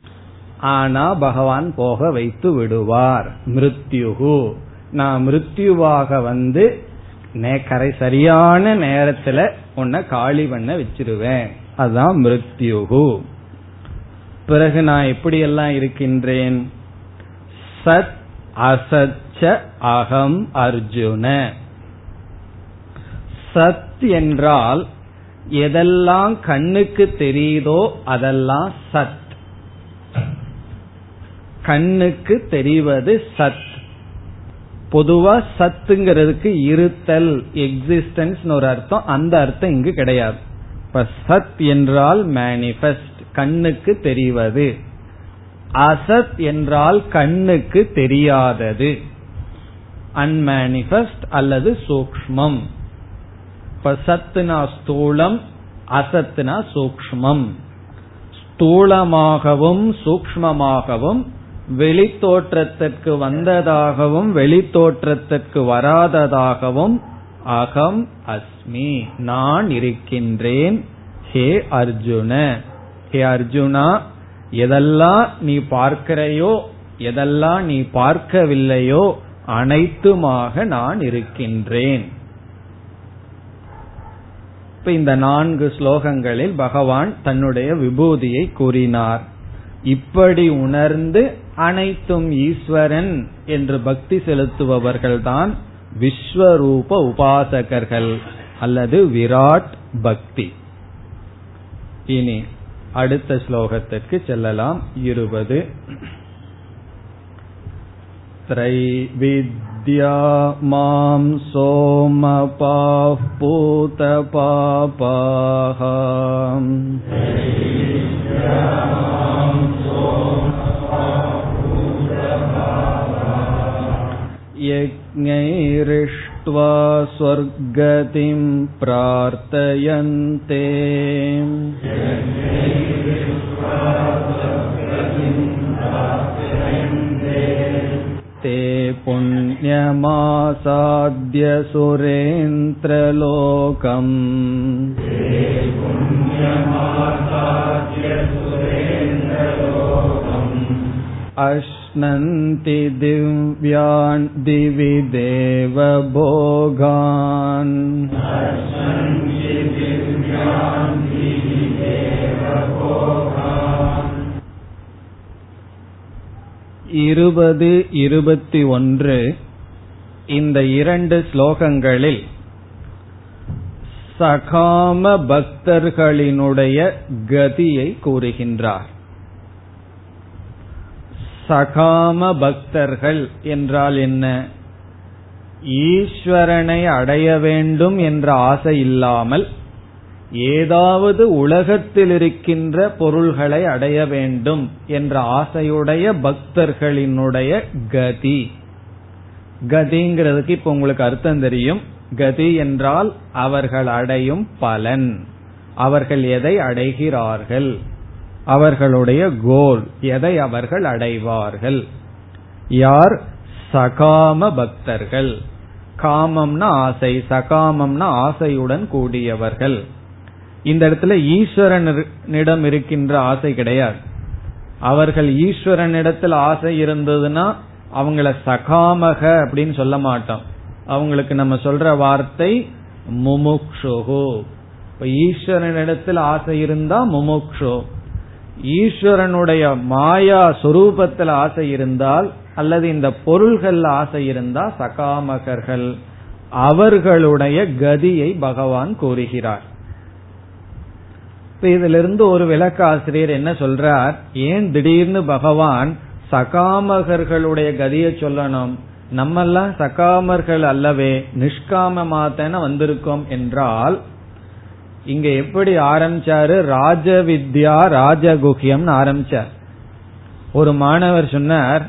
ஆனா பகவான் போக வைத்து விடுவார். மிருத்யுகு. நான் மிருத்யுவாக வந்து கரை சரியான நேரத்துல உன்னை காலி பண்ண வச்சிருவேன். அதுதான் மிருத்யுகு. பிறகு நான் எப்படி எல்லாம் இருக்கின்றேன்? சத் ச அகம் அர்ஜுன. சத் என்றால் எதெல்லாம் கண்ணுக்கு தெரியுதோ அதெல்லாம் சத். கண்ணுக்கு தெரிவது சத். பொதுவா சத்துங்கிறதுக்கு இருத்தல் எக்ஸிஸ்டன்ஸ் ஒரு அர்த்தம் அந்த அர்த்தம் இங்கு கிடையாது. இப்ப சத் என்றால் மேனிபெஸ்ட் கண்ணுக்கு தெரிவது. அசத் என்றால் கண்ணுக்கு தெரியாதது. அன்மேனிபெஸ்ட் அல்லது சூக்மம் இப்ப சத்துனா ஸ்தூலம் அசத்துனா சூக்மம் ஸ்தூலமாகவும் சூக்மமாகவும் வெளித்தோற்றத்திற்கு வந்ததாகவும் வெளித்தோற்றத்திற்கு வராததாகவும் அகம் அஸ்மி நான் இருக்கின்றேன். ஹே அர்ஜுன ஹே அர்ஜுனா எதெல்லாம் நீ பார்க்கிறையோ எதெல்லாம் நீ பார்க்கவில்லையோ அனைத்துமாக நான் இருக்கின்றேன். இப்ப இந்த நான்கு ஸ்லோகங்களில் பகவான் தன்னுடைய விபூதியை கூறினார். இப்படி உணர்ந்து அனைத்தும் ஈஸ்வரன் என்று பக்தி செலுத்துபவர்கள்தான் விஸ்வரூப உபாசகர்கள் அல்லது விராட் பக்தி. இனி அடுத்த ஸ்லோகத்திற்கு செல்லலாம். இருபது. त्रैविद्या मां सोमपाः पूतपापाः यज्ञैरिष्ट्वा स्वर्गतिं प्रार्थयन्ते ते पुण्यमासाद्य सुरेन्द्रलोकम् अश्नन्ति दिव्यान् दिवि देवभोगान् இருபது இருபத்தி ஒன்று இந்த இரண்டு ஸ்லோகங்களில் சகாம பக்தர்களினுடைய கதியை கூறுகின்றார். சகாம பக்தர்கள் என்றால் என்ன? ஈஸ்வரனை அடைய வேண்டும் என்ற ஆசை இல்லாமல் ஏதாவது உலகத்தில் இருக்கின்ற பொருள்களை அடைய வேண்டும் என்ற ஆசையுடைய பக்தர்களினுடைய கதி. கதிங்கிறதுக்கு இப்ப உங்களுக்கு அர்த்தம் தெரியும். கதி என்றால் அவர்கள் அடையும் பலன். அவர்கள் எதை அடைகிறார்கள்? அவர்களுடைய கோல் எதை அவர்கள் அடைவார்கள்? யார்? சகாம பக்தர்கள். காமம்னா ஆசை சகாமம்னா ஆசையுடன் கூடியவர்கள். இந்த இடத்துல ஈஸ்வரனிடம் இருக்கின்ற ஆசை கிடையாது. அவர்கள் ஈஸ்வரனிடத்தில் ஆசை இருந்ததுன்னா அவங்கள சகாமக அப்படின்னு சொல்ல மாட்டோம். அவங்களுக்கு நம்ம சொல்ற வார்த்தை முமுக்ஷுகு இப்ப ஈஸ்வரனிடத்தில் ஆசை இருந்தா முமுக்ஷு. ஈஸ்வரனுடைய மாயா சொரூபத்தில் ஆசை இருந்தால் அல்லது இந்த பொருள்கள் ஆசை இருந்தா சகாமகர்கள். அவர்களுடைய கதியை பகவான் கூறுகிறார். இதிலிருந்து ஒரு விளக்காசிரியர் என்ன சொல்றார்? ஏன் திடீர்னு பகவான் சகாமகர்களுடைய கதியை சொல்லணும்? நம்ம எல்லாம் சகாமர்கள் அல்லவே நிஷ்காமமாத்தன வந்திருக்கோம் என்றால் இங்க எப்படி ஆரம்பிச்சாரு? ராஜ வித்யா ராஜகுஹ்யம்னு ஆரம்பிச்சார். ஒரு மாணவர் சொன்னார்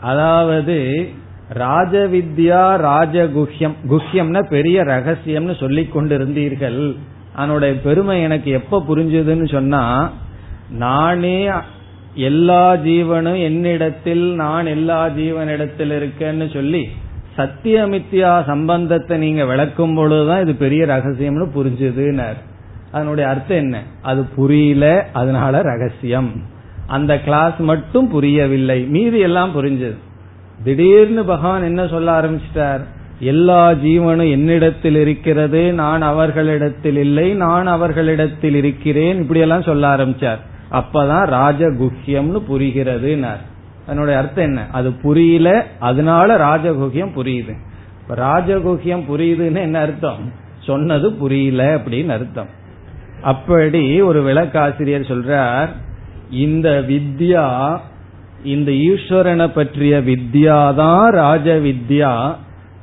அதாவது ராஜவித்யா ராஜகுஹ்யம் குஹ்யம்னா பெரிய ரகசியம்னு சொல்லிக் கொண்டிருந்தீர்கள். அதனுடைய பெருமை எனக்கு எப்ப புரிஞ்சதுன்னு சொன்னா நானே எல்லா ஜீவனும் என்னிடத்தில் நான் எல்லா ஜீவனிடத்தில் இருக்கேன்னு சொல்லி சத்தியமித்யா சம்பந்தத்தை நீங்க விளக்கும் பொழுதுதான் இது பெரிய ரகசியம்னு புரிஞ்சுதுன்னார். அதனுடைய அர்த்தம் என்ன? அது புரியல அதனால ரகசியம். அந்த கிளாஸ் மட்டும் புரியவில்லை. மீதி எல்லாம் புரிஞ்சது. திடீர்னு பகவான் என்ன சொல்ல ஆரம்பிச்சிட்டார்? எல்லா ஜீவனும் என்னிடத்தில் இருக்கிறது நான் அவர்களிடத்தில் இல்லை நான் அவர்களிடத்தில் இருக்கிறேன் இப்படியெல்லாம் சொல்ல ஆரம்பிச்சார். அப்பதான் ராஜகுஹ்யம்னு புரிகிறதுனார். அதனுடைய அர்த்தம் என்ன? அது புரியல அதனால ராஜகுஹ்யம் புரியுது. ராஜகுஹ்யம் புரியுதுன்னு என்ன அர்த்தம்? சொன்னது புரியல அப்படின்னு அர்த்தம். அப்படி ஒரு விளக்காசிரியர் சொல்றார் இந்த வித்யா இந்த ஈஸ்வரனை பற்றிய வித்யா தான் ராஜ வித்யா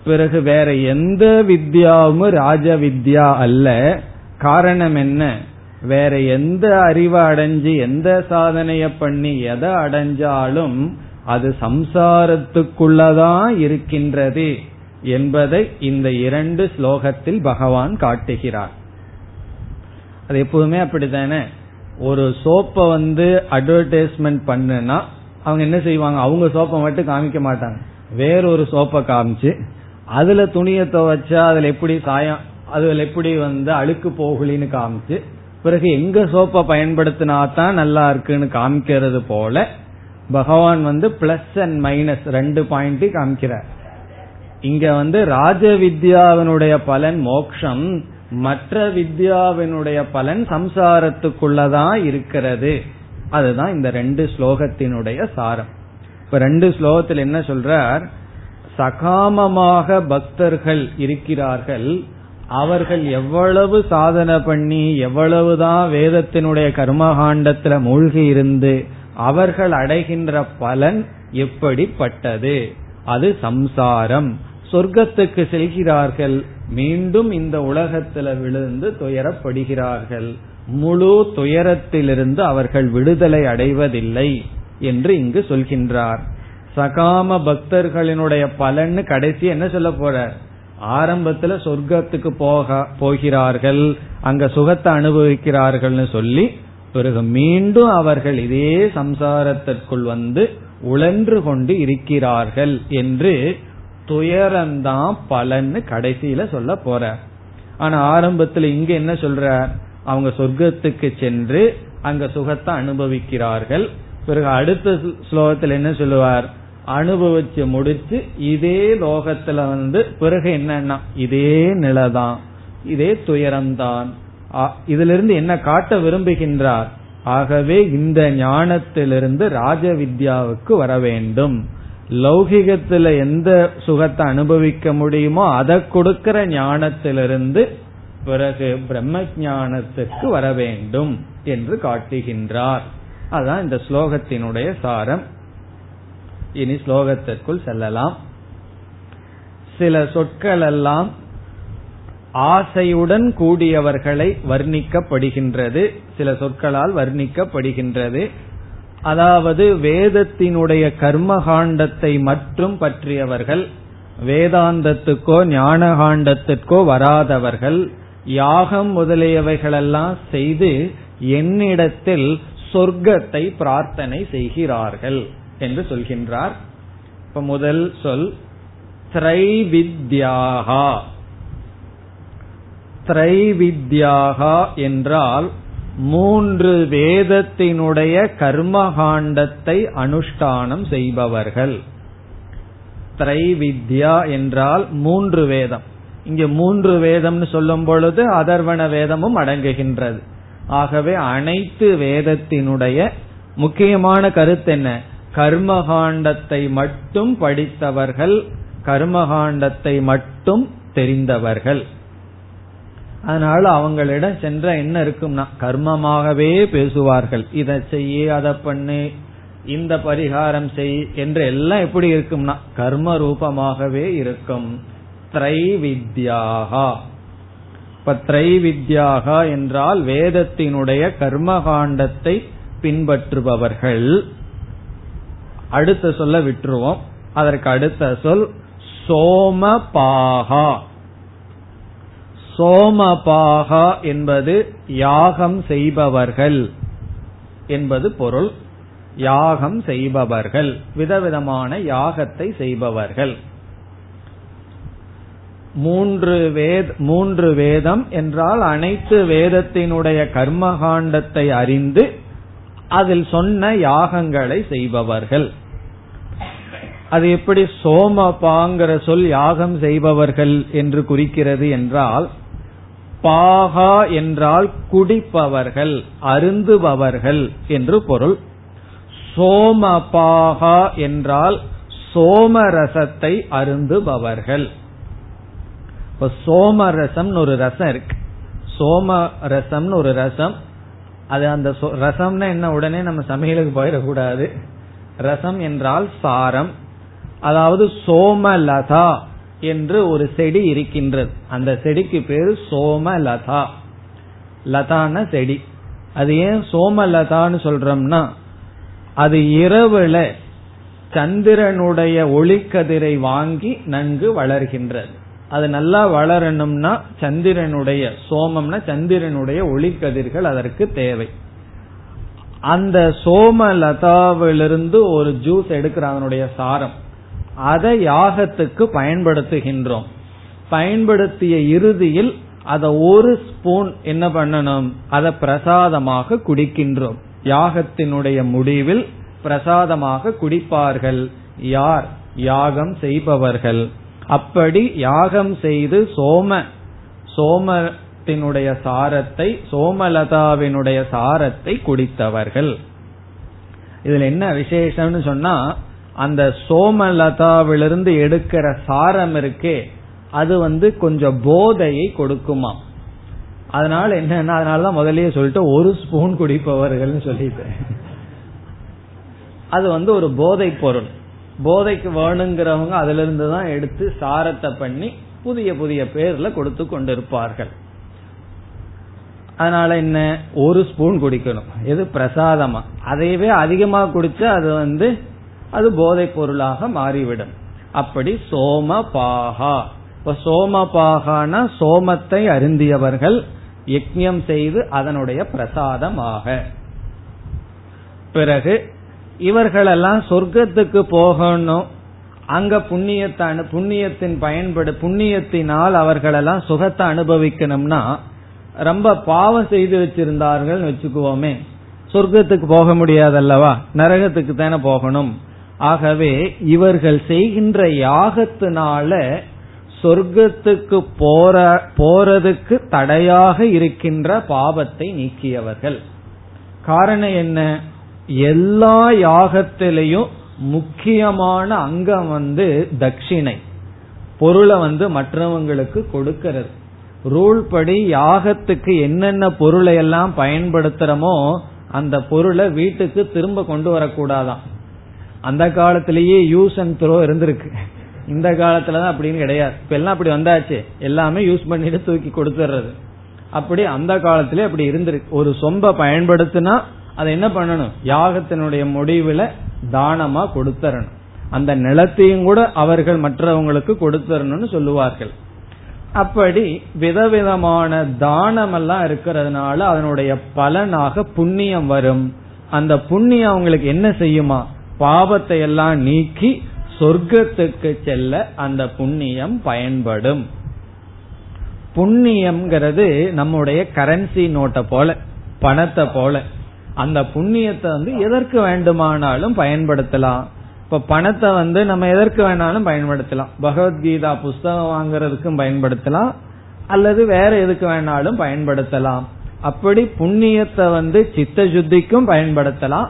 பிறகு வேற எந்த வித்யாவும் ராஜ வித்யா அல்ல. காரணம் என்ன? வேற எந்த அறிவை அடைஞ்சு எந்த சாதனைய பண்ணி எதை அடைஞ்சாலும் அது சம்சாரத்துக்குள்ளதான் இருக்கின்றது என்பதை இந்த இரண்டு ஸ்லோகத்தில் பகவான் காட்டுகிறார். அது எப்போதுமே அப்படித்தானே? ஒரு சோப்பை வந்து அட்வர்டைஸ்மெண்ட் பண்ணுனா அவங்க என்ன செய்வாங்க? அவங்க சோப்பை மட்டும் காமிக்க மாட்டாங்க. வேறொரு சோப்பை காமிச்சு அதுல துணியை துவைச்சா அதுல எப்படி சாயம் அதுல எப்படி வந்து அழுக்கு போகலின்னு காமிச்சு பிறகு எங்க சோப்பை பயன்படுத்தினா தான் நல்லா இருக்குன்னு காமிக்கிறது போல பகவான் வந்து பிளஸ் அண்ட் மைனஸ் ரெண்டு பாயிண்ட் காமிக்கிறார். இங்க வந்து ராஜ வித்யாவினுடைய பலன் மோக்ஷம் மற்ற வித்யாவினுடைய பலன் சம்சாரத்துக்குள்ளதான் இருக்கிறது. அதுதான் இந்த ரெண்டு ஸ்லோகத்தினுடைய சாரம். இப்ப ரெண்டு ஸ்லோகத்தில் என்ன சொல்றார்? சகாமமாக பக்தர்கள் இருக்கிறார்கள். அவர்கள் எவ்வளவு சாதனை பண்ணி எவ்வளவுதான் வேதத்தினுடைய கர்மகாண்டத்துல மூழ்கி இருந்து அவர்கள் அடைகின்ற பலன் எப்படிப்பட்டது? அது சம்சாரம். சொர்க்கத்துக்கு செல்கிறார்கள். மீண்டும் இந்த உலகத்துல விழுந்து துயரப்படுகிறார்கள். முழு துயரத்திலிருந்து அவர்கள் விடுதலை அடைவதில்லை என்று இங்கு சொல்கின்றார். சகாம பக்தர்களினுடைய பலன்னு கடைசி என்ன சொல்ல போற? ஆரம்பத்துல சொர்க்கத்துக்கு போக போகிறார்கள். அங்க சுகத்தை அனுபவிக்கிறார்கள்னு சொல்லி பிறகு மீண்டும் அவர்கள் இதே சம்சாரத்திற்குள் வந்து உழன்று கொண்டு இருக்கிறார்கள் என்று துயரம்தான் பலன்னு கடைசியில சொல்ல போற. ஆனா ஆரம்பத்துல இங்க என்ன சொல்ற? அவங்க சொர்க்கத்துக்கு சென்று அங்க சுகத்தை அனுபவிக்கிறார்கள். பிறகு அடுத்த ஸ்லோகத்தில் என்ன சொல்லுவார்? அனுபவிச்சு முடிச்சு இதே லோகத்துல வந்து பிறகு என்னன்னா இதே நிலைதான். இதே துயரம்தான். இதுல இருந்து என்ன காட்ட விரும்புகின்றார்? ஆகவே இந்த ஞானத்திலிருந்து ராஜ வித்யாவுக்கு வர வேண்டும். லௌகிகத்துல எந்த சுகத்தை அனுபவிக்க முடியுமோ அதை கொடுக்கிற ஞானத்திலிருந்து பிறகு பிரம்ம ஞானத்துக்கு வர வேண்டும் என்று காட்டுகின்றார். அதான் இந்த ஸ்லோகத்தினுடைய சாரம். இனி ஸ்லோகத்திற்குள் செல்லலாம். சில சொற்கள் எல்லாம் ஆசையுடன் கூடியவர்களை வர்ணிக்கப்படுகின்றது. சில சொற்களால் வர்ணிக்கப்படுகின்றது. அதாவது வேதத்தினுடைய கர்மகாண்டத்தை மட்டும் பற்றியவர்கள் வேதாந்தத்துக்கோ ஞானகாண்டத்திற்கோ வராதவர்கள் யாகம் முதலியவைகளெல்லாம் செய்து என்னிடத்தில் சொர்க்கத்தை பிரார்த்தனை செய்கிறார்கள். என்று சொல்கின்றார். இப்ப முதல் சொல் திரைவித்யாகா. திரைவித்யாகா என்றால் மூன்று வேதத்தினுடைய கர்மகாண்டத்தை அனுஷ்டானம் செய்பவர்கள். திரைவித்யா என்றால் மூன்று வேதம். இங்க மூன்று வேதம்னு சொல்லும் பொழுது அதர்வன வேதமும் அடங்குகின்றது. ஆகவே அனைத்து வேதத்தினுடைய முக்கியமான கருத்து என்ன? கர்மகாண்டத்தை மட்டும் படித்தவர்கள் கர்மகாண்டத்தை மட்டும் தெரிந்தவர்கள். அதனால அவங்களிடம் சென்ற என்ன இருக்கும்னா கர்மமாகவே பேசுவார்கள். இதை செய்ய அதை பண்ணு இந்த பரிகாரம் செய் என்று எல்லாம் எப்படி இருக்கும்னா கர்ம ரூபமாகவே இருக்கும். திரைவித்யாகா. இப்ப திரைவித்யாகா என்றால் வேதத்தினுடைய கர்மகாண்டத்தை பின்பற்றுபவர்கள். அடுத்த சொல்ல விட்டுருவோம். அதற்கு அடுத்த சொல் சோமபாகா. சோமபாகா என்பது யாகம் செய்பவர்கள் என்பது பொருள். யாகம் செய்பவர்கள் விதவிதமான யாகத்தை செய்பவர்கள். மூன்று வேத மூன்று வேதம் என்றால் அனைத்து வேதத்தினுடைய கர்மகாண்டத்தை அறிந்து அதில் சொன்ன யாகங்களை செய்பவர்கள். அது எப்படி சோமபாங்கிற சொல் யாகம் செய்பவர்கள் என்று குறிக்கிறது என்றால் பாகா என்றால் குடிப்பவர்கள் அருந்துபவர்கள் என்று பொருள். சோமபாகா என்றால் சோமரசத்தை அருந்துபவர்கள். இப்ப சோமரசம்னு ஒரு ரசம் இருக்கு. சோமரசம்னு ஒரு ரசம். அது அந்த ரசம்னா என்ன? உடனே நம்ம சமையலுக்கு போயிடக்கூடாது. ரசம் என்றால் சாரம். அதாவது சோமலதா என்று ஒரு செடி இருக்கின்றது. அந்த செடிக்கு பேரு சோமலதா. லதான செடி. அது ஏன் சோமலதான்னு சொல்றோம்னா அது இரவுல சந்திரனுடைய ஒளிக்கதிரை வாங்கி நன்கு வளர்கின்றது. அது நல்லா வளரணும்னா சந்திரனுடைய சோமம்னா சந்திரனுடைய ஒளிக்கதிர்கள் அதற்கு தேவை. அந்த சோமலதாவிலிருந்து ஒரு ஜூஸ் எடுக்கிற அதனுடைய சாரம். அதை யாகத்துக்கு பயன்படுத்துகின்றோம். பயன்படுத்திய இறுதியில் அதை ஒரு ஸ்பூன் என்ன பண்ணணும்? அதை பிரசாதமாக குடிக்கின்றோம். யாகத்தினுடைய முடிவில் பிரசாதமாக குடிப்பார்கள். யார்? யாகம் செய்பவர்கள். அப்படி யாகம் செய்து சோம சோமத்தினுடைய சாரத்தை சோமலதாவினுடைய சாரத்தை குடித்தவர்கள். இதுல என்ன விசேஷம்னு சொன்னா அந்த சோமலதாவிலிருந்து எடுக்கிற சாரம் இருக்கே அது வந்து கொஞ்சம் போதையை கொடுக்குமா? அதனால என்னன்னா அதனாலதான் முதல்லயே சொல்லிட்டு ஒரு ஸ்பூன் குடிப்பவர்கள் சொல்லிட்டு. அது வந்து ஒரு போதை பொருள். போதைக்கு வேணுங்கிறவங்க அதுல இருந்து தான் எடுத்து சாரத்தை பண்ணி புதிய புதிய பேர்ல கொடுத்து கொண்டிருப்பார்கள். அதனால என்ன? ஒரு ஸ்பூன் குடிக்கணும். எது பிரசாதமா? அதையவே அதிகமா குடிச்சா அது வந்து அது போதைப் பொருளாக மாறிவிடும். அப்படி சோம பாகா இப்ப சோம சோமத்தை அருந்தியவர்கள் யஜ்யம் செய்து அதனுடைய பிரசாதமாக. பிறகு இவர்களெல்லாம் சொர்க்கத்துக்கு போகணும். அங்க புண்ணியத்தை புண்ணியத்தின் பயன்படு புண்ணியத்தினால் அவர்களெல்லாம் சுகத்தை அனுபவிக்கணும்னா ரொம்ப பாவம் செய்து வச்சிருந்தார்கள் வச்சுக்குவோமே. சொர்க்கத்துக்கு போக முடியாதல்லவா? நரகத்துக்கு தானே போகணும். ஆகவே இவர்கள் செய்கின்ற யாகத்தினால சொர்க்கத்துக்கு போற போறதுக்கு தடையாக இருக்கின்ற பாவத்தை நீக்கியவர்கள். காரணம் என்ன? எல்லா யாகத்திலையும் முக்கியமான அங்கம் வந்து தட்சிணை. பொருளை வந்து மற்றவங்களுக்கு கொடுக்கிறது. ரூல் படி யாகத்துக்கு என்னென்ன பொருளை எல்லாம் பயன்படுத்துறோமோ அந்த பொருளை வீட்டுக்கு திரும்ப கொண்டு வரக்கூடாதான். அந்த காலத்திலேயே யூஸ் அண்ட் த்ரோ இருந்திருக்கு. இந்த காலத்துலதான் அப்படின்னு கிடையாது. இப்ப எல்லாம் அப்படி வந்தாச்சு. எல்லாமே யூஸ் பண்ணிட்டு தூக்கி கொடுத்துறது அப்படி அந்த காலத்திலே அப்படி இருந்திருக்கு. ஒரு சொம்ப பயன்படுத்தினா அதை என்ன பண்ணணும்? யாகத்தினுடைய முடிவுல தானமா கொடுத்தரணும். அந்த நிலத்தையும் கூட அவர்கள் மற்றவங்களுக்கு கொடுத்தரணும்னு சொல்லுவார்கள். அப்படி விதவிதமான தானம் எல்லாம் இருக்கிறதுனால அதனுடைய பலனாக புண்ணியம் வரும். அந்த புண்ணியம் அவங்களுக்கு என்ன செய்யுமா? பாவத்தை எல்லாம் நீக்கி சொர்க்கத்துக்கு செல்ல அந்த புண்ணியம் பயன்படும். புண்ணியம்ங்கிறது நம்முடைய கரன்சி நோட்டை போல பணத்தை போல. அந்த புண்ணியத்தை வந்து எதற்கு வேண்டுமானாலும் பயன்படுத்தலாம். இப்ப பணத்தை வந்து நம்ம எதற்கு வேணாலும் பயன்படுத்தலாம். பகவத்கீதா புஸ்தகம் வாங்குறதுக்கும் பயன்படுத்தலாம் அல்லது வேற எதுக்கு வேணாலும் பயன்படுத்தலாம். அப்படி புண்ணியத்தை வந்து சித்த சுத்திக்கும் பயன்படுத்தலாம்.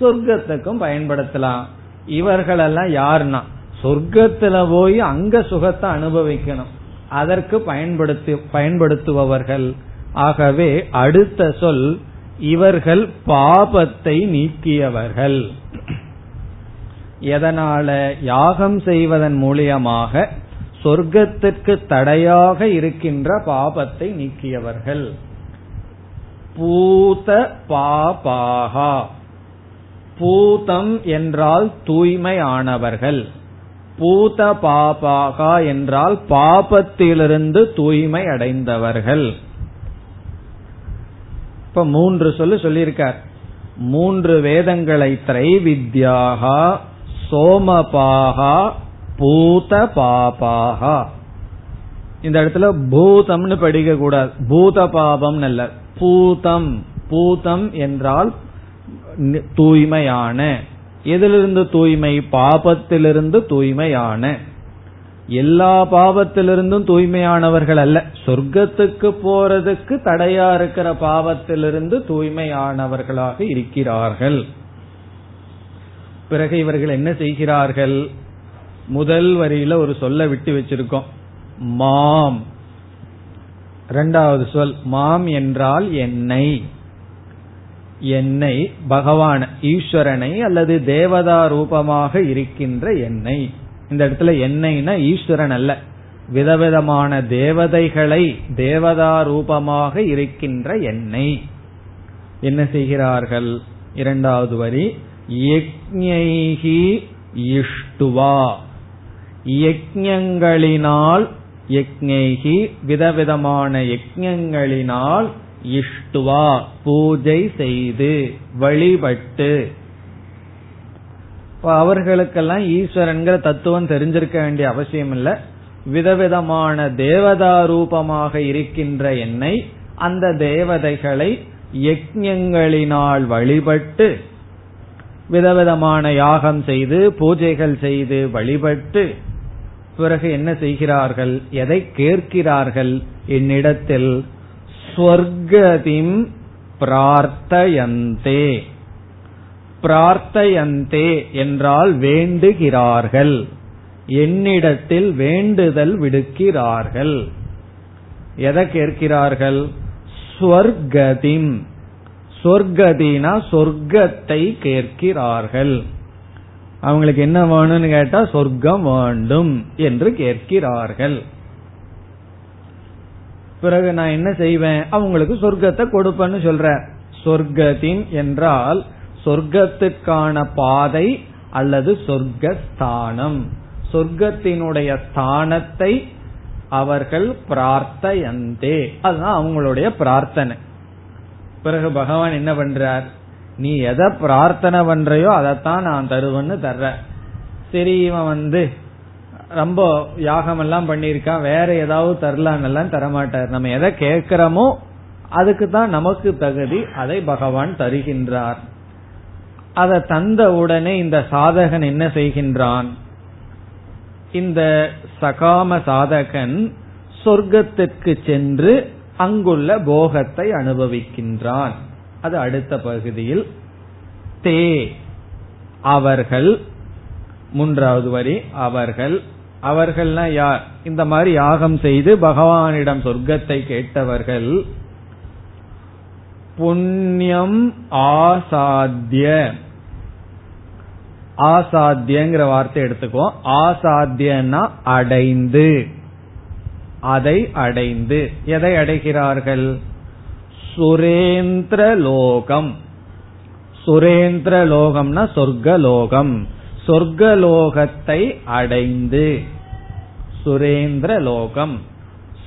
சொர்க்கத்துக்கும் பயன்படுத்தலாம். இவர்களெல்லாம் யாருன்னா? சொர்க்கத்துல போய் அங்க சுகத்தை அனுபவிக்கணும். அதற்கு பயன்படுத்தி பயன்படுத்துபவர்கள். ஆகவே அடுத்த சொல் இவர்கள் பாபத்தை நீக்கியவர்கள். எதனால? யாகம் செய்வதன் மூலியமாக சொர்க்கத்திற்கு தடையாக இருக்கின்ற பாபத்தை நீக்கியவர்கள். பூத பாபாகா. பூதம் என்றால் தூய்மையானவர்கள். பூத பாபாகா என்றால் பாபத்திலிருந்து தூய்மை அடைந்தவர்கள். இப்ப மூன்று சொல்லு சொல்லியிருக்கார். மூன்று வேதங்களை திரைவித்யாகா சோமபாகா பூத பாபாகா இந்த இடத்துல பூதம்னு படிக்க கூடாது பூத பாபம் அல்ல. பூதம். பூதம் என்றால் தூய்மையான. எதிலிருந்து தூய்மை? பாபத்திலிருந்து தூய்மையான. எல்லா பாவத்திலிருந்தும் தூய்மையானவர்கள் அல்ல. சொர்க்கத்துக்கு போறதுக்கு தடையா இருக்கிற பாவத்திலிருந்து தூய்மையானவர்களாக இருக்கிறார்கள். பிறகு இவர்கள் என்ன செய்கிறார்கள்? முதல் வரியில ஒரு சொல்ல விட்டு வச்சிருக்கோம். மாம். இரண்டாவது சொல் மாம் என்றால் என்னை. என்னை பகவான் ஈஸ்வரனை அல்லது தேவதா ரூபமாக இருக்கின்ற என்னை. இந்த இடத்துல என்னைனா ஈஸ்வரன் அல்ல. விதவிதமான தேவதைகளை தேவதா ரூபமாக இருக்கின்ற என்னை. என்ன செய்கிறார்கள்? இரண்டாவது வரி யக்ஞைகி இஷ்டுவா. யக்ஞங்களினால் யக்ஞைகி விதவிதமான யக்ஞங்களினால் இஷ்டுவா பூஜை செய்து வழிபட்டு. அவர்களுக்கெல்லாம் ஈஸ்வரன்கிற தத்துவம் தெரிஞ்சிருக்க வேண்டிய அவசியம் இல்ல விதவிதமான தேவதா ரூபமாக இருக்கின்ற என்னை அந்த தேவதைகளை யஜ்ஞங்களினால் வழிபட்டு விதவிதமான யாகம் செய்து பூஜைகள் செய்து வழிபட்டு பிறகு என்ன செய்கிறார்கள்? எதை கேட்கிறார்கள்? என்னிடத்தில் ஸ்வர்கதிம் பிரார்த்தயந்தே. பிரார்த்தயந்தே என்றால் வேண்டுகிறார்கள். என்னிடத்தில் வேண்டுதல் விடுக்கிறார்கள். எதை கேட்கிறார்கள்? ஸ்வர்கதிம். சொர்க்கதினா சொர்க்கத்தை கேட்கிறார்கள். அவங்களுக்கு என்ன வேணும்னு கேட்டா சொர்க்கம் வேண்டும் என்று கேட்கிறார்கள். பிறகு நான் என்ன செய்வேன்? அவங்களுக்கு சொர்க்கத்தை கொடுப்பேன்னு சொல்ற. சொர்க்கத்தின் என்றால் சொர்க்கத்துக்கான பாதை அல்லது சொர்க்கஸ்தானம். சொர்க்கத்தினுடைய ஸ்தானத்தை அவர்கள் பிரார்த்தையந்தே. அதுதான் அவங்களுடைய பிரார்த்தனை. பிறகு பகவான் என்ன பண்றார்? நீ எதை பிரார்த்தனை பண்றையோ அதைத்தான் நான் தருவேன்னு தர்ற. சரி இவன் வந்து ரொம்ப யாகம் எல்லாம் பண்ணிருக்கான் வேற ஏதாவது தரலான்னு எல்லாம் தரமாட்டார். நம்ம எதை கேட்கிறோமோ அதுக்கு தான் நமக்கு தகுதி அதை பகவான் தருகின்றார். அதை தந்த உடனே இந்த சாதகன் என்ன செய்கின்றான்? இந்த சகாம சாதகன் சொர்க்கத்திற்கு சென்று அங்குள்ள போகத்தை அனுபவிக்கின்றான். அது அடுத்த பகுதியில். தே அவர்கள் மூன்றாவது வரி அவர்கள் அவர்கள்னா யார்? இந்த மாதிரி யாகம் செய்து பகவானிடம் சொர்க்கத்தை கேட்டவர்கள் புண்ணியம் ஆசாத்திய. ஆசாத்தியங்கிற வார்த்தை எடுத்துக்குவோம். ஆசாத்தியன்னா அடைந்து. அதை அடைந்து. எதை அடைகிறார்கள்? சுரேந்திர லோகம் சுரேந்திர லோகம்னா சொர்க்கலோகம். சொர்க்கலோகத்தை அடைந்து. சுரேந்திர லோகம்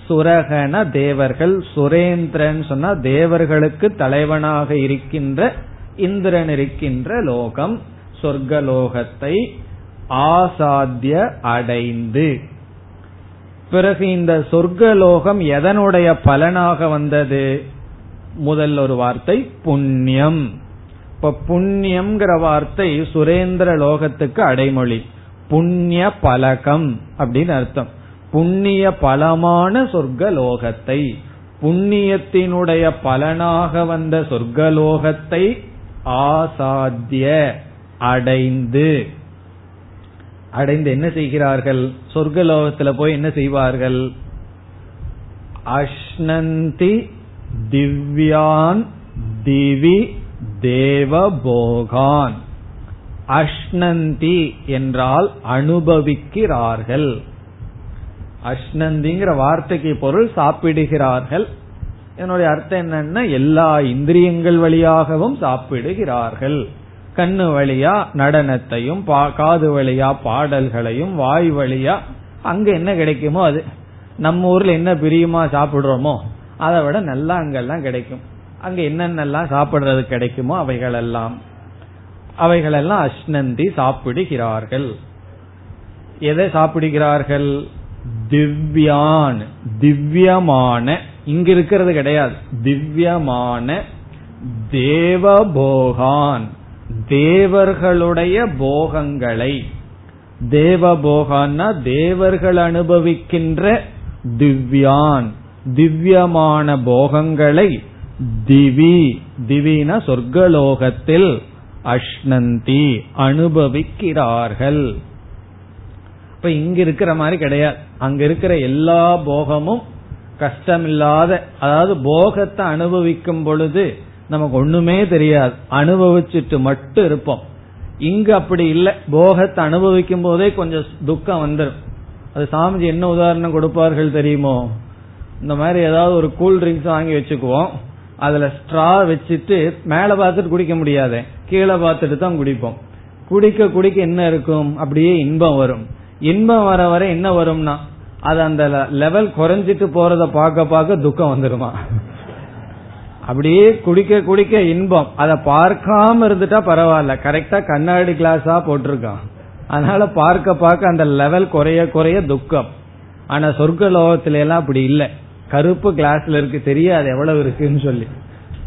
சுரகன தேவர்கள் சுரேந்திரன் சொன்னா தேவர்களுக்கு தலைவனாக இருக்கின்ற இந்திரன் இருக்கின்ற லோகம் சொர்க்கலோகத்தை ஆசாத்திய அடைந்து. பிறகு இந்த சொர்க்கலோகம் எதனுடைய பலனாக வந்தது? முதல் ஒரு வார்த்தை புண்ணியம். இப்ப புண்ணியம்ங்கிற வார்த்தை சுரேந்திர லோகத்துக்கு அடைமொழி. புண்ணிய பலகம் அப்படின்னு அர்த்தம். புண்ணிய பலமான சொர்க்கலோகத்தை புண்ணியத்தினுடைய பலனாக வந்த சொர்க்கலோகத்தை ஆசாத்திய அடைந்து. அடைந்து என்ன செய்கிறார்கள்? சொர்க்கலோகத்துல போய் என்ன செய்வார்கள்? அஷ்னந்தி திவ்யான் திவி தேவபோகான். அஷ்னந்தி என்றால் அனுபவிக்கிறார்கள். அஷ்னந்திங்கிற வார்த்தைக்கு பொருள் சாப்பிடுகிறார்கள். என்னுடைய அர்த்தம் என்னன்னா எல்லா இந்திரியங்கள் வழியாகவும் சாப்பிடுகிறார்கள். கண்ணு வழியா நடனத்தையும் காது வழியா பாடல்களையும் வாய் வழியா அங்க என்ன கிடைக்குமோ அது. நம்ம ஊர்ல என்ன பிரியமா சாப்பிடுறோமோ அதை விட நல்லா அங்கெல்லாம் கிடைக்கும். அங்க என்னென்னலாம் சாப்பிடுறது கிடைக்குமோ அவைகளெல்லாம். அவைகளெல்லாம் அஷ்ணந்தி சாப்பிடுகிறார்கள். எதை சாப்பிடுகிறார்கள்? திவ்யான் திவ்யமான இங்க இருக்கிறது கிடையாது. திவ்யமான தேவபோகான் தேவர்களுடைய போகங்களை. தேவபோகான்னா தேவர்கள் அனுபவிக்கின்ற திவ்யான் திவ்யமான போகங்களை திவி திவின சொர்க்கலோகத்தில் அஷ்னந்தி அனுபவிக்கிறார்கள். இப்ப இங்க இருக்கிற மாதிரி கிடையாது. அங்க இருக்கிற எல்லா போகமும் கஷ்டமில்லாத அதாவது போகத்தை அனுபவிக்கும் பொழுது நமக்கு ஒண்ணுமே தெரியாது. அனுபவிச்சுட்டு மட்டும் இருப்போம். இங்க அப்படி இல்லை. போகத்தை அனுபவிக்கும் போதே கொஞ்சம் துக்கம் வந்துடும் அது சாமிஜி என்ன உதாரணம் கொடுப்பார்கள் தெரியுமோ? இந்த மாதிரி ஏதாவது ஒரு கூல் ட்ரிங்க்ஸ் வாங்கி வச்சுக்குவோம். அதுல ஸ்ட்ரா வச்சுட்டு மேல பார்த்துட்டு குடிக்க முடியாது. கீழே பார்த்துட்டு தான் குடிப்போம். குடிக்க குடிக்க என்ன இருக்கும்? அப்படியே இன்பம் வரும். இன்பம் வர வர என்ன வரும்னா அது அந்த லெவல் குறைஞ்சிட்டு போறத பார்க்க பார்க்க துக்கம் வந்துருமா? அப்படியே குடிக்க குடிக்க இன்பம். அதை பார்க்காம இருந்துட்டா பரவாயில்ல. கரெக்டா கண்ணாடி கிளாஸா போட்டிருக்கான். அதனால பார்க்க பார்க்க அந்த லெவல் குறைய குறைய துக்கம். ஆனா சொர்க்க லோகத்தில எல்லாம் அப்படி இல்லை. கருப்பு கிளாஸ்ல இருக்கு தெரியாது எவ்வளவு இருக்குன்னு சொல்லி.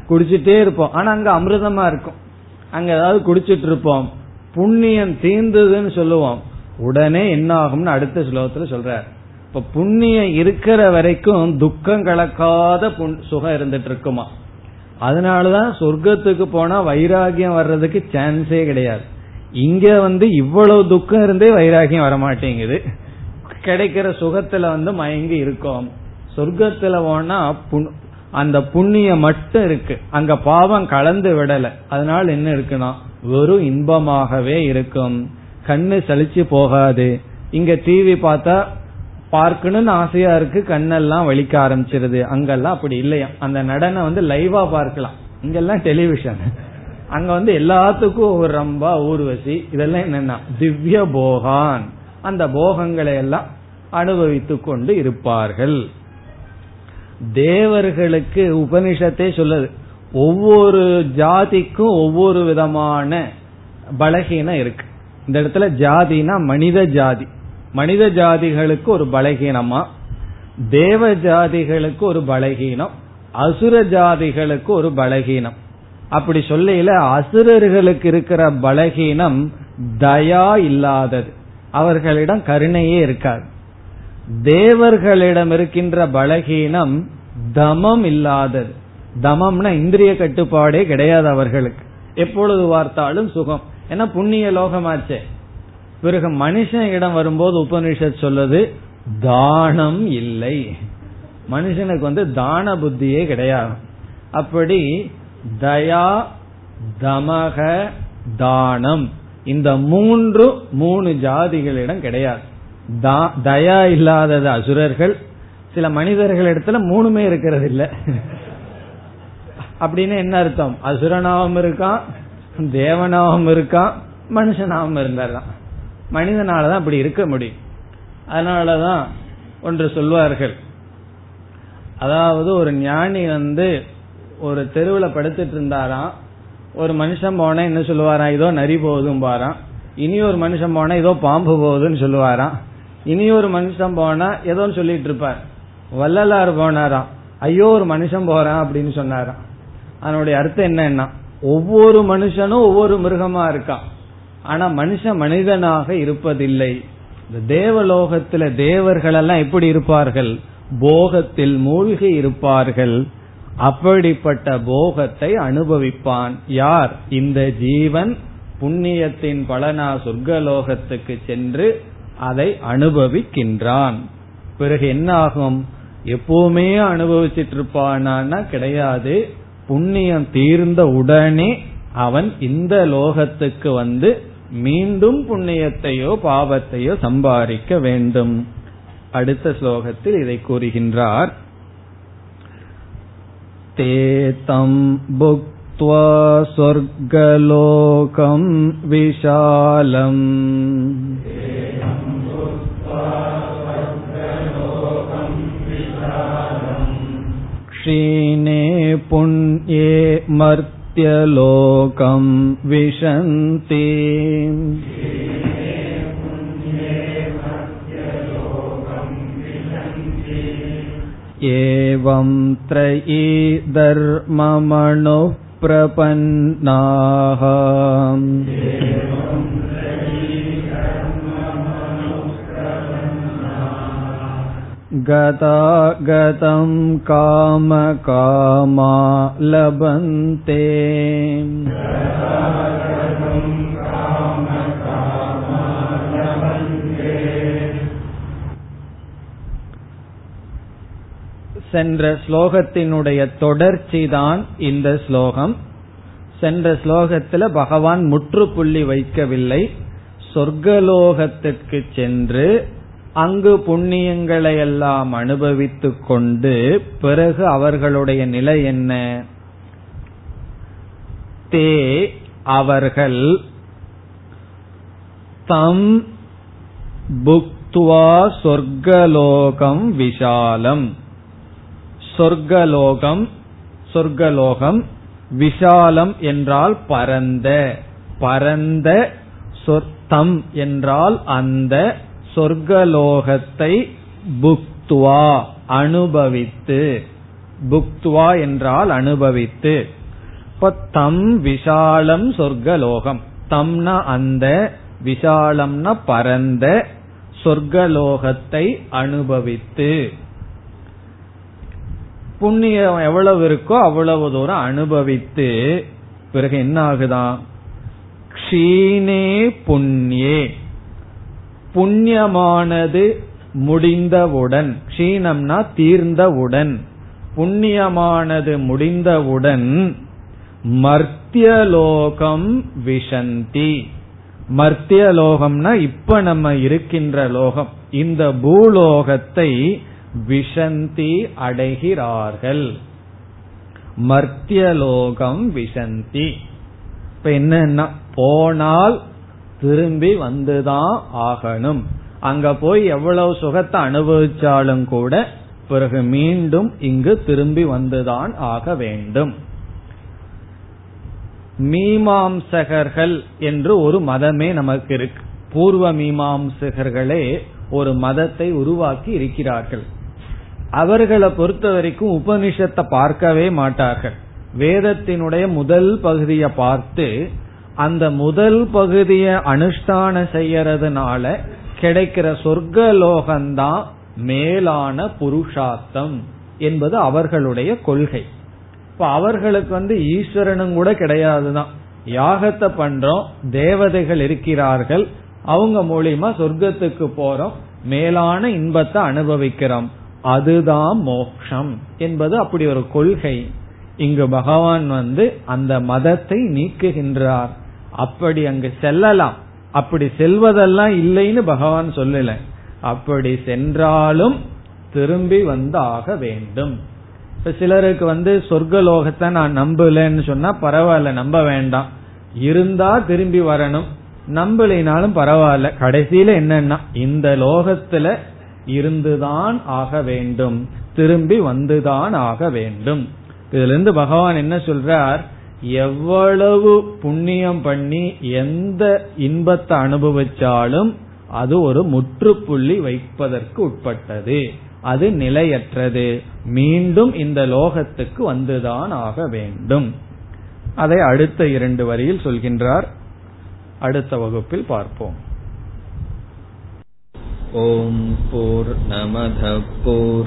குடிச்சிட்டே இருப்போம். ஆனா அங்க அமிர்தமா இருக்கும். அங்க ஏதாவது குடிச்சிட்டு இருப்போம். புண்ணியம் தீர்ந்ததுன்னு சொல்லுவோம். உடனே என்ன ஆகும்னு அடுத்த ஸ்லோகத்துல சொல்றார். இப்ப புண்ணியம் இருக்கிற வரைக்கும் துக்கம் கலக்காத சுகம் இருந்துட்டு இருக்குமா? அதனாலதான் சொர்க்கத்துக்கு போனா வைராகியம் வர்றதுக்கு சான்ஸே கிடையாது. இங்க வந்து இவ்வளவு துக்கம் இருந்தே வைராகியம் வரமாட்டேங்குது. கிடைக்கிற சுகத்துல வந்து மயங்கி இருக்கோம். சொர்க்கத்துல போனா அந்த புண்ணியம் மட்டும் இருக்கு. அங்க பாவம் கலந்து விடல. அதனால என்ன இருக்குன்னா வெறும் இன்பமாகவே இருக்கும். கண்ணு சலிச்சு போகாது. இங்க டிவி பார்த்தா பார்க்கணும்னு ஆசையா இருக்கு கண்ணெல்லாம் வலிக்க ஆரம்பிச்சிருது. அங்கெல்லாம் அப்படி இல்லையா? அந்த நடனம் வந்து லைவா பார்க்கலாம். இங்கெல்லாம் டெலிவிஷன் அங்க வந்து எல்லாத்துக்கும் ஒரு ரம்பா ஊர்வசி இதெல்லாம் என்னன்னா திவ்ய போகான். அந்த போகங்களை எல்லாம் அனுபவித்து கொண்டு இருப்பார்கள். தேவர்களுக்கு உபனிஷத்தை சொல்லுது. ஒவ்வொரு ஜாதிக்கும் ஒவ்வொரு விதமான பலகீனம் இருக்கு. இந்த இடத்துல ஜாதினா மனித ஜாதி. மனித ஜாதிகளுக்கு ஒரு பலகீனமா தேவ ஜாதிகளுக்கு ஒரு பலகீனம் அசுர ஜாதிகளுக்கு ஒரு பலகீனம். அப்படி சொல்லையில அசுரர்களுக்கு இருக்கிற பலகீனம் தயா இல்லாதது. அவர்களிடம் கருணையே இருக்காது. தேவர்களிடம் இருக்கின்ற பலகீனம் தமம் இல்லாதது. தமம்னா இந்திரிய கட்டுப்பாடே கிடையாது அவர்களுக்கு. எப்பொழுது பார்த்தாலும் சுகம். ஏன்னா புண்ணிய லோகமாச்சே. பிறகு மனுஷன் இடம் வரும்போது உபனிஷத் சொல்லுது தானம் இல்லை. மனுஷனுக்கு வந்து தான புத்தியே கிடையாது. அப்படி தயா தமக தானம். இந்த மூன்று மூணு ஜாதிகளிடம் கிடையாது. தயா இல்லாதது அசுரர்கள். சில மனிதர்கள் இடத்துல மூணுமே இருக்கிறது இல்ல அப்படின்னு என்ன அர்த்தம்? அசுரனாவும் இருக்கான் தேவனாவும் இருக்கான் மனுஷனாவும் இருந்தாராம் மனிதனாலதான் அப்படி இருக்க முடியும். அதனாலதான் ஒன்று சொல்வார்கள். அதாவது ஒரு ஞானி வந்து ஒரு தெருவில் படுத்துட்டு இருந்தாராம். ஒரு மனுஷன் போனா என்ன சொல்லுவாராம்? இதோ நரி போகுதும் பாராம் இனி ஒரு மனுஷன் போனா இதோ பாம்பு போகுதுன்னு சொல்லுவாராம். இனி ஒரு மனுஷன் போனா ஏதோ சொல்லிட்டு இருப்பார். வள்ளலார் போனாராம். ஐயோ ஒரு மனுஷன் போறான் அப்படின்னு சொன்னாராம். அதனுடைய அர்த்தம் என்னன்னா ஒவ்வொரு மனுஷனும் ஒவ்வொரு மிருகமா இருக்கான். ஆனா மனுஷன் மனிதனாக இருப்பதில்லை. இந்த தேவலோகத்துல தேவர்கள் எல்லாம் எப்படி இருப்பார்கள்? போகத்தில் மூழ்கி இருப்பார்கள். அப்படிப்பட்ட போகத்தை அனுபவிப்பான். யார்? இந்த ஜீவன் புண்ணியத்தின் பலனா சொர்க்கலோகத்துக்கு சென்று அதை அனுபவிக்கின்றான். பிறகு என்ன ஆகும் எப்பவுமே அனுபவிச்சிட்டு இருப்பானா கிடையாது. புண்ணியம் தீர்ந்த உடனே அவன் இந்த லோகத்துக்கு வந்து மீண்டும் புண்ணியத்தையோ பாவத்தையோ சம்பாதிக்க வேண்டும். அடுத்த ஸ்லோகத்தில் இதை கூறுகின்றார். தேதம் புக்த்வா சொர்க்கலோகம் விஷாலம். क्षीणे पुण्ये मर्त्यलोकं विशन्ति एवं त्रयी धर्ममणुः प्रपन्नाः गतागतं कामकामा लभन्ते சென்ற ஸ்லோகத்தினுடைய தொடர்ச்சிதான் இந்த ஸ்லோகம் சென்ற ஸ்லோகத்தில் பகவான் முற்றுப்புள்ளி வைக்கவில்லை சொர்க்கலோகத்திற்கு சென்று அங்கு புண்ணியங்களை எல்லாம் அனுபவித்துக் கொண்டு பிறகு அவர்களுடைய நிலை என்ன? தே அவர்கள் தம் புக்துவா சொர்க்கலோகம் விஷாலம். சொர்க்கலோகம் சொர்க்கலோகம் விஷாலம் என்றால் பரந்த பரந்த சொர்த்தம் என்றால் அந்த சொர்க்கலோகத்தை புக்துவா அனுபவித்து. புக்துவா என்றால் அனுபவித்து. இப்ப தம் விஷாலம் சொர்க்கலோகம். தம்னா அந்த விசாலம்னா பரந்த சொர்க்கலோகத்தை அனுபவித்து. புண்ணியம் எவ்வளவு இருக்கோ அவ்வளவு தூரம் அனுபவித்து. பிறகு என்ன ஆகுதான் க்ஷீணே புண்ணியே. புண்ணியமானது முடிந்தவுடன் க்ஷீணம்னா தீர்ந்தவுடன் புண்ணியமானது முடிந்தவுடன் மர்த்தியலோகம் விஷந்தி. மர்த்தியலோகம்னா இப்ப நம்ம இருக்கின்ற லோகம். இந்த பூலோகத்தை விஷந்தி அடைகிறார்கள். மர்த்தியலோகம் விஷந்தி. இப்ப என்னன்னா போனால் திரும்பி வந்துதான் ஆகணும். அங்க போய் எவ்வளவு சுகத்தை அனுபவிச்சாலும் கூட பிறகு மீண்டும் இங்கு திரும்பி வந்துதான் ஆக வேண்டும். மீமாம்சகர்கள் என்று ஒரு மதமே நமக்கு இருக்கு. பூர்வ மீமாம்சகர்களே ஒரு மதத்தை உருவாக்கி இருக்கிறார்கள். அவர்களை பொறுத்த வரைக்கும் உபனிஷத்தை பார்க்கவே மாட்டார்கள். வேதத்தினுடைய முதல் பகுதியை பார்த்து அந்த முதல் பகுதியை அனுஷ்டானம் செய்யறதுனால கிடைக்கிற சொர்க்கலோகம்தான் மேலான புருஷார்த்தம் என்பது அவர்களுடைய கொள்கை. இப்ப அவர்களுக்கு வந்து ஈஸ்வரனும் கூட கிடையாதுதான். யாகத்தை பண்றோம் தேவதைகள் இருக்கிறார்கள் அவங்க மூலியமா சொர்க்கத்துக்கு போறோம் மேலான இன்பத்தை அனுபவிக்கிறோம். அதுதான் மோக்ஷம் என்பது அப்படி ஒரு கொள்கை. இங்கு பகவான் வந்து அந்த மதத்தை நீக்குகின்றார். அப்படி அங்கு செல்லலாம். அப்படி செல்வதெல்லாம் இல்லைன்னு பகவான் சொல்லல. அப்படி சென்றாலும் திரும்பி வந்து ஆக வேண்டும். இப்ப சிலருக்கு வந்து சொர்க்கலோகத்தை நான் நம்பலன்னு சொன்னா பரவாயில்ல நம்ப வேண்டாம். இருந்தா திரும்பி வரணும். நம்பலினாலும் பரவாயில்ல. கடைசியில என்னன்னா இந்த லோகத்துல இருந்துதான் ஆக வேண்டும். திரும்பி வந்துதான் ஆக வேண்டும். இதுல இருந்து பகவான் என்ன சொல்றார்? எவ்வளவு புண்ணியம் பண்ணி எந்த இன்பத்தை அனுபவிச்சாலும் அது ஒரு முற்றுப்புள்ளி வைப்பதற்கு உட்பட்டது. அது நிலையற்றது. மீண்டும் இந்த லோகத்துக்கு வந்துதான் ஆக வேண்டும். அதை அடுத்த இரண்டு வரியில் சொல்கின்றார். அடுத்த வகுப்பில் பார்ப்போம். ஓம் போர் நமத போர்